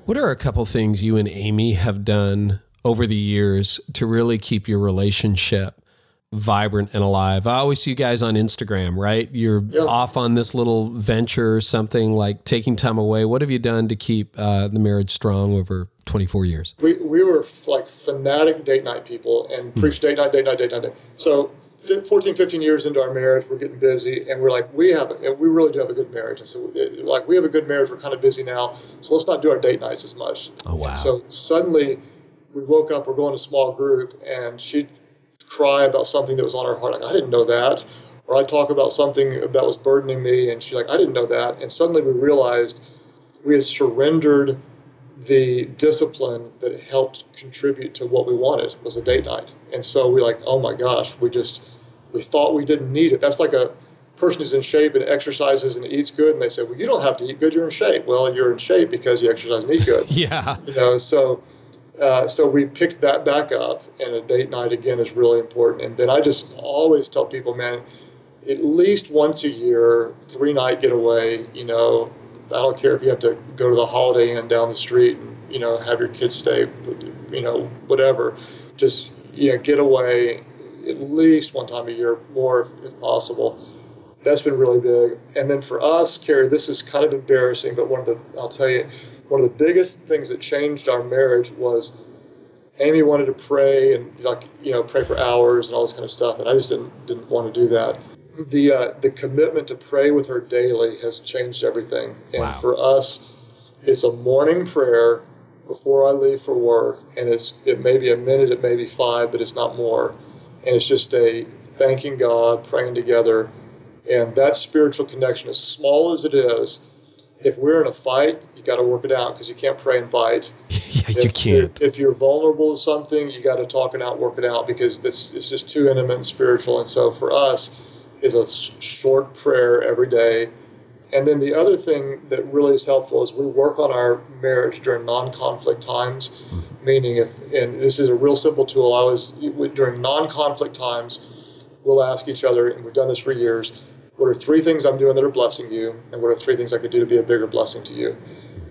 What are a couple things you and Amy have done over the years to really keep your relationship vibrant and alive. I always see you guys on Instagram, right? You're yeah. off on this little venture or something like taking time away. What have you done to keep uh, the marriage strong over 24 years?
We, we were like fanatic date night people and hmm. preach date night, date night, date night. Date. So 14, 15 years into our marriage, we're getting busy, and we're like, we have, we really do have a good marriage. And so, uh, like, we have a good marriage. We're kind of busy now, so let's not do our date nights as much.
Oh wow!
And so suddenly, we woke up. We're going to a small group, and she'd cry about something that was on her heart. Like, I didn't know that. Or I'd talk about something that was burdening me, and she's like, I didn't know that. And suddenly we realized we had surrendered the discipline that helped contribute to what we wanted was a date night. And so we're like, oh my gosh, we just we thought we didn't need it. That's like a person who's in shape and exercises and eats good, and they say, well, you don't have to eat good, you're in shape. Well, you're in shape because you exercise and eat good.
yeah.
You know, so uh, so we picked that back up, and a date night again is really important. And then I just always tell people, man, at least once a year, three night getaway. You know, I don't care if you have to go to the Holiday Inn down the street and you know have your kids stay, you know, whatever. Just you know, get away at least one time a year, more if, if possible. That's been really big. And then for us, Carey, this is kind of embarrassing, but one of the I'll tell you one of the biggest things that changed our marriage was Amy wanted to pray and like you know pray for hours and all this kind of stuff, and I just didn't didn't want to do that. The uh, the commitment to pray with her daily has changed everything, and
wow.
for us, it's a morning prayer before I leave for work, and it's it may be a minute, it may be five, but it's not more, and it's just a thanking God, praying together, and that spiritual connection, as small as it is, if we're in a fight, you got to work it out because you can't pray and fight.
yeah, if, you can't.
If you're vulnerable to something, you got to talk it out, work it out because this it's just too intimate and spiritual. And so for us, is a short prayer every day. And then the other thing that really is helpful is we work on our marriage during non-conflict times. Meaning, if and this is a real simple tool. I was during non-conflict times, we'll ask each other, and we've done this for years what are three things I'm doing that are blessing you, and what are three things I could do to be a bigger blessing to you?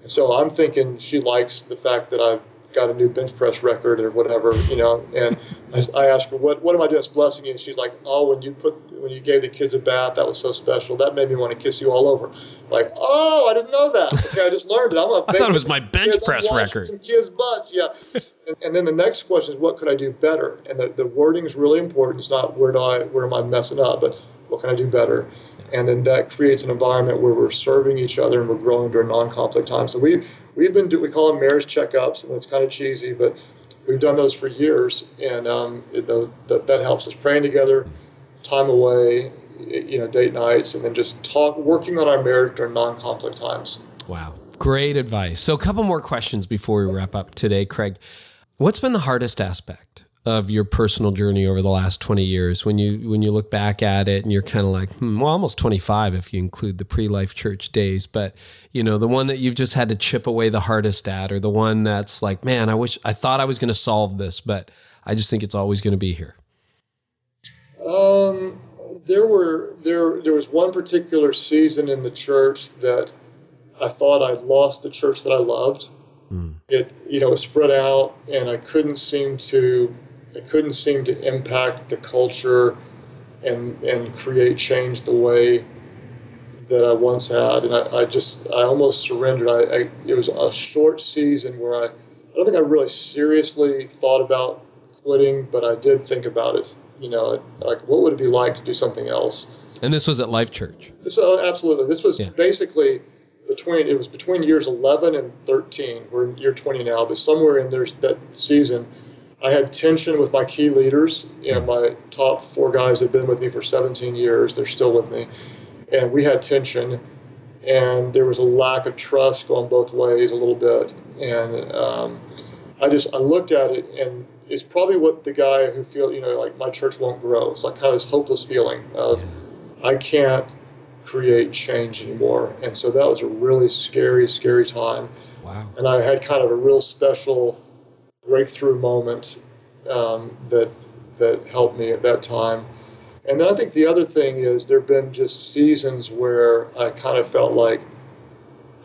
And so I'm thinking she likes the fact that I got a new bench press record or whatever, you know. And I, I asked her, "What what am I doing that's blessing you?" And she's like, "Oh, when you put when you gave the kids a bath, that was so special. That made me want to kiss you all over." Like, oh, I didn't know that. Okay, I just learned it. I'm a
I thought it was my bench
kids.
Press record.
Some kids' butts, yeah. and, and then the next question is, what could I do better? And the, the wording is really important. It's not where do I where am I messing up, but what can I do better? And then that creates an environment where we're serving each other and we're growing during non-conflict time. So we we've been do, we call them marriage checkups, and it's kind of cheesy, but we've done those for years, and um, it, the, that that helps us praying together, time away, you know, date nights, and then just talk, working on our marriage during non-conflict times.
Wow. Great advice. So, a couple more questions before we wrap up today, Craig. What's been the hardest aspect of your personal journey over the last 20 years when you when you look back at it and you're kind of like, hmm, well, almost 25 if you include the pre-life church days, but you know, the one that you've just had to chip away the hardest at or the one that's like, man, I wish I thought I was going to solve this, but I just think it's always going to be here.
Um, there were there there was one particular season in the church that I thought I'd lost the church that I loved. It you know spread out, and I couldn't seem to I couldn't seem to impact the culture and and create change the way that I once had, and I, I just I almost surrendered. I, I it was a short season where I I don't think I really seriously thought about quitting, but I did think about it. You know, like what would it be like to do something else?
And this was at Life Church.
This uh, absolutely. This was
Yeah.
basically between it was between years 11 and 13. We're in year 20 now, but somewhere in there that season, I had tension with my key leaders. You know, my top four guys have been with me for 17 years. They're still with me, and we had tension, and there was a lack of trust going both ways a little bit. And um, I just I looked at it, and it's probably what the guy who feel you know like my church won't grow. It's like kind of this hopeless feeling of I can't create change anymore. And so that was a really scary, scary time.
Wow.
And I had kind of a real special breakthrough moment um, that that helped me at that time. And then I think the other thing is there have been just seasons where I kind of felt like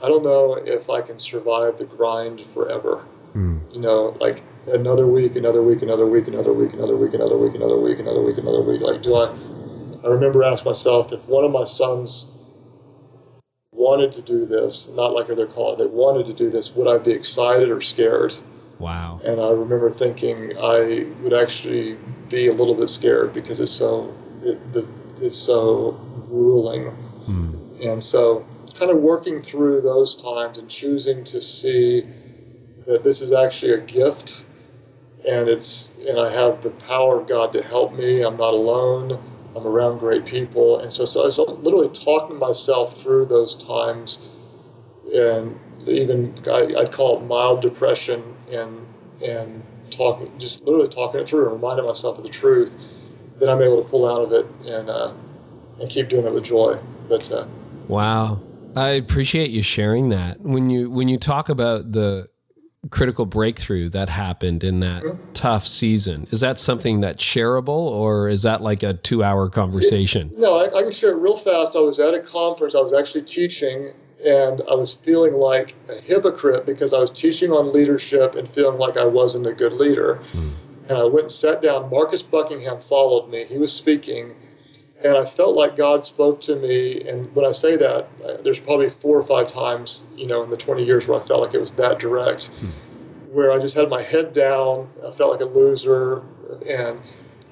I don't know if I can survive the grind forever. You know, like another week, another week, another week, another week, another week, another week, another week, another week, another week. Like, do I? I remember asking myself if one of my sons wanted to do this, not like they're calling, they wanted to do this, would I be excited or scared?
Wow.
And I remember thinking I would actually be a little bit scared because it's so it, the, it's so grueling, hmm. and so kind of working through those times and choosing to see that this is actually a gift, and it's and I have the power of God to help me. I'm not alone. I'm around great people, and so so I was literally talking myself through those times, and even I, I'd call it mild depression and and talking just literally talking it through and reminding myself of the truth then i'm able to pull out of it and uh, and keep doing it with joy but uh,
Wow. I appreciate you sharing that. When you when you talk about the critical breakthrough that happened in that tough season, is that something that's shareable or is that like a 2-hour conversation?
no I, I can share it real fast i was at a conference i was actually teaching and i was feeling like a hypocrite because i was teaching on leadership and feeling like i wasn't a good leader and i went and sat down marcus buckingham followed me he was speaking and I felt like God spoke to me. And when I say that, uh, there's probably four or five times, you know, in the 20 years where I felt like it was that direct, where I just had my head down. I felt like a loser, and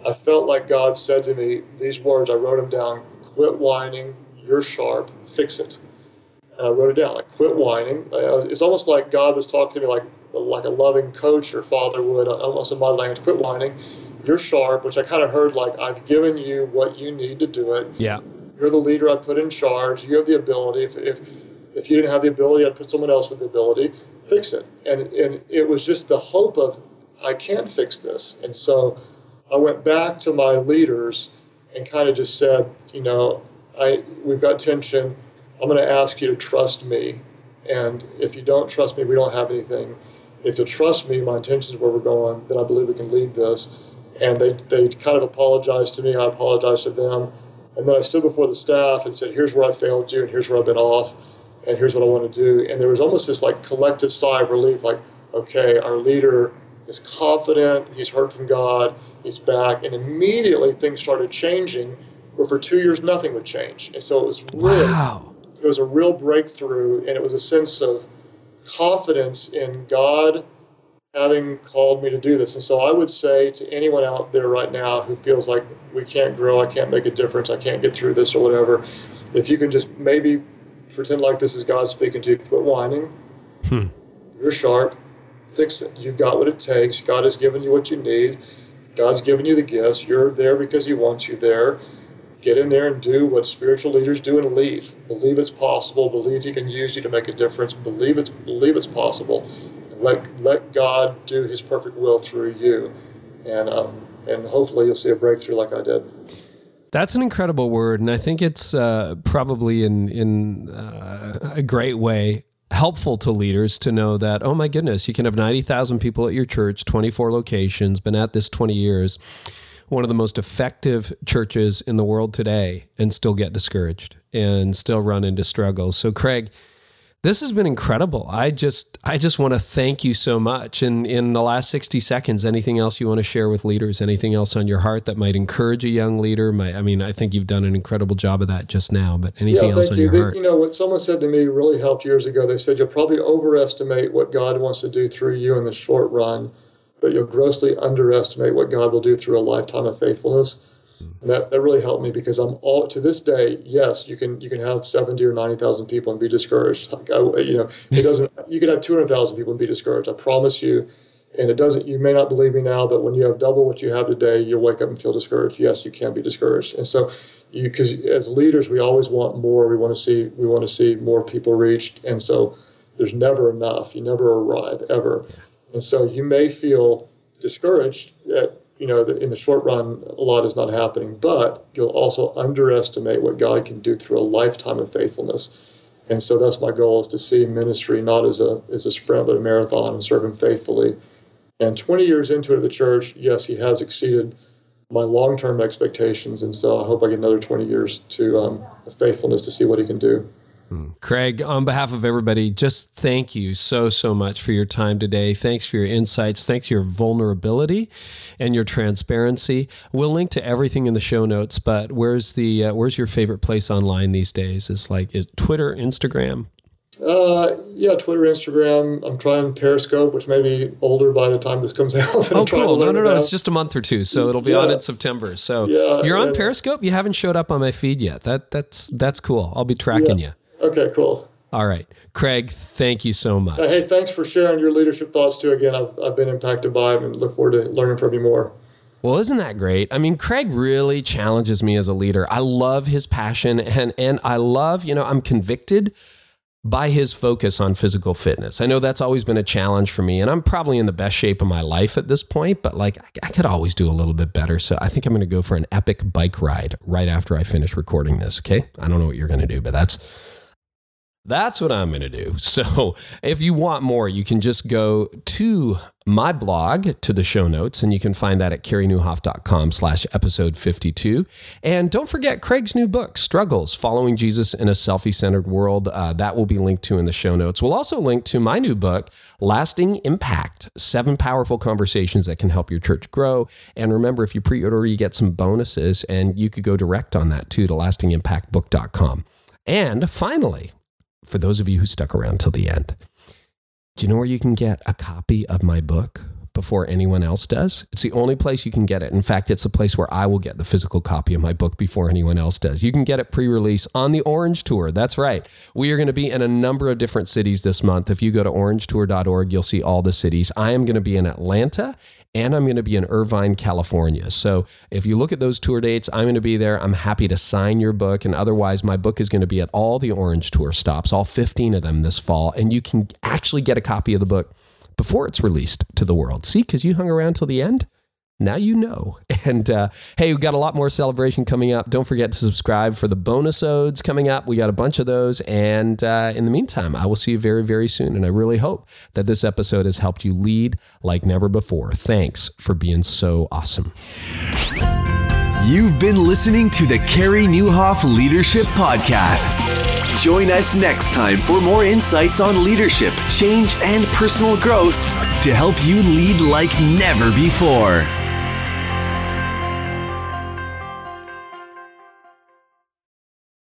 I felt like God said to me these words. I wrote them down: "Quit whining. You're sharp. Fix it." And I wrote it down, like "Quit whining." Uh, It's almost like God was talking to me like like a loving coach or father would, uh, almost in my language. Quit whining you're sharp, which I kind of heard like I've given you what you need to do it.
Yeah.
You're the leader I put in charge. You have the ability. If if, if you didn't have the ability, I'd put someone else with the ability. Fix it. And and it was just the hope of I can fix this. And so I went back to my leaders and kind of just said, you know, I we've got tension. I'm going to ask you to trust me. And if you don't trust me, we don't have anything. If you trust me, my intentions where we're going, then I believe we can lead this and they, they kind of apologized to me. I apologized to them. And then I stood before the staff and said, here's where I failed you, and here's where I've been off, and here's what I want to do. And there was almost this like collective sigh of relief, like, okay, our leader is confident, he's heard from God, he's back, and immediately things started changing. Where for two years nothing would change, and so it was really
Wow.
It was a real breakthrough, and it was a sense of confidence in God having called me to do this. And so I would say to anyone out there right now who feels like we can't grow, I can't make a difference, I can't get through this or whatever, if you can just maybe pretend like this is God speaking to you, quit whining. Hmm. You're sharp. Fix it. You've got what it takes. God has given you what you need. God's given you the gifts. You're there because He wants you there. Get in there and do what spiritual leaders do and lead. Believe it's possible. Believe He can use you to make a difference. Believe it's believe it's possible. And let let God do His perfect will through you, and um, and hopefully you'll see a breakthrough like I did.
That's an incredible word, and I think it's uh, probably in in uh, a great way helpful to leaders to know that. Oh my goodness, you can have ninety thousand people at your church, twenty four locations, been at this twenty years, one of the most effective churches in the world today, and still get discouraged and still run into struggles. So, Craig. This has been incredible. I just I just want to thank you so much. And in the last 60 seconds, anything else you want to share with leaders? Anything else on your heart that might encourage a young leader? Might, I mean, I think you've done an incredible job of that just now, but anything
yeah,
else on
you.
your
They-
heart?
you know what someone said to me really helped years ago. They said you'll probably overestimate what God wants to do through you in the short run, but you'll grossly underestimate what God will do through a lifetime of faithfulness. And that, that really helped me because I'm all to this day. Yes, you can you can have seventy or ninety thousand people and be discouraged. Like I, you know, it doesn't. You can have two hundred thousand people and be discouraged. I promise you. And it doesn't. You may not believe me now, but when you have double what you have today, you'll wake up and feel discouraged. Yes, you can be discouraged. And so, you because as leaders, we always want more. We want to see we want to see more people reached. And so, there's never enough. You never arrive ever. And so, you may feel discouraged that you know that in the short run a lot is not happening, but you'll also underestimate what God can do through a lifetime of faithfulness. And so that's my goal is to see ministry not as a as a sprint but a marathon and serve Him faithfully. And 20 years into it the church, yes, He has exceeded my long term expectations, and so I hope I get another 20 years to um, faithfulness to see what He can do.
Craig, on behalf of everybody, just thank you so, so much for your time today. Thanks for your insights. Thanks for your vulnerability and your transparency. We'll link to everything in the show notes, but where's the uh, where's your favorite place online these days? Is like is Twitter, Instagram?
Uh, yeah, Twitter, Instagram. I'm trying Periscope, which may be older by the time this comes out.
Oh,
I'm trying to
cool. No, no, no.
now.
It's just a month or two, so it'll be on in September. So
Yeah,
you're on
yeah.
Periscope. You haven't showed up on my feed yet. That that's that's cool. I'll be tracking you.
Okay, cool.
All right, Craig. Thank you so much.
Uh, hey, thanks for sharing your leadership thoughts too. Again, I've, I've been impacted by them and look forward to learning from you more.
Well, isn't that great? I mean, Craig really challenges me as a leader. I love his passion and and I love, you know, I'm convicted by his focus on physical fitness. I know that's always been a challenge for me and I'm probably in the best shape of my life at this point, but like I, I could always do a little bit better. So I think I'm going to go for an epic bike ride right after I finish recording this, okay? I don't know what you're going to do, but that's that's what I'm going to do. So, if you want more, you can just go to my blog to the show notes and you can find that at careynieuwhof.com slash episode 52. And don't forget Craig's new book, Struggles, Following Jesus in a Selfie-Centered World. Uh, that will be linked to in the show notes. We'll also link to my new book, Lasting Impact, Seven Powerful Conversations That Can Help Your Church Grow. And remember, if you pre-order, you get some bonuses and you could go direct on that too to lastingimpactbook.com. And finally, for those of you who stuck around till the end, do you know where you can get a copy of my book before anyone else does? It's the only place you can get it. In fact, it's the place where I will get the physical copy of my book before anyone else does. You can get it pre release on the Orange Tour. That's right. We are going to be in a number of different cities this month. If you go to orangetour.org, you'll see all the cities. I am going to be in Atlanta and I'm going to be in Irvine, California. So if you look at those tour dates, I'm going to be there. I'm happy to sign your book. And otherwise, my book is going to be at all the Orange Tour stops, all 15 of them this fall. And you can actually get a copy of the book before it's released to the world. See, because you hung around till the end. Now you know. And uh, hey, we've got a lot more celebration coming up. Don't forget to subscribe for the bonus odes coming up. We got a bunch of those. And uh, in the meantime, I will see you very, very soon. And I really hope that this episode has helped you lead like never before. Thanks for being so awesome.
You've been listening to the Carey Nieuwhof Leadership Podcast. Join us next time for more insights on leadership, change, and personal growth to help you lead like never before.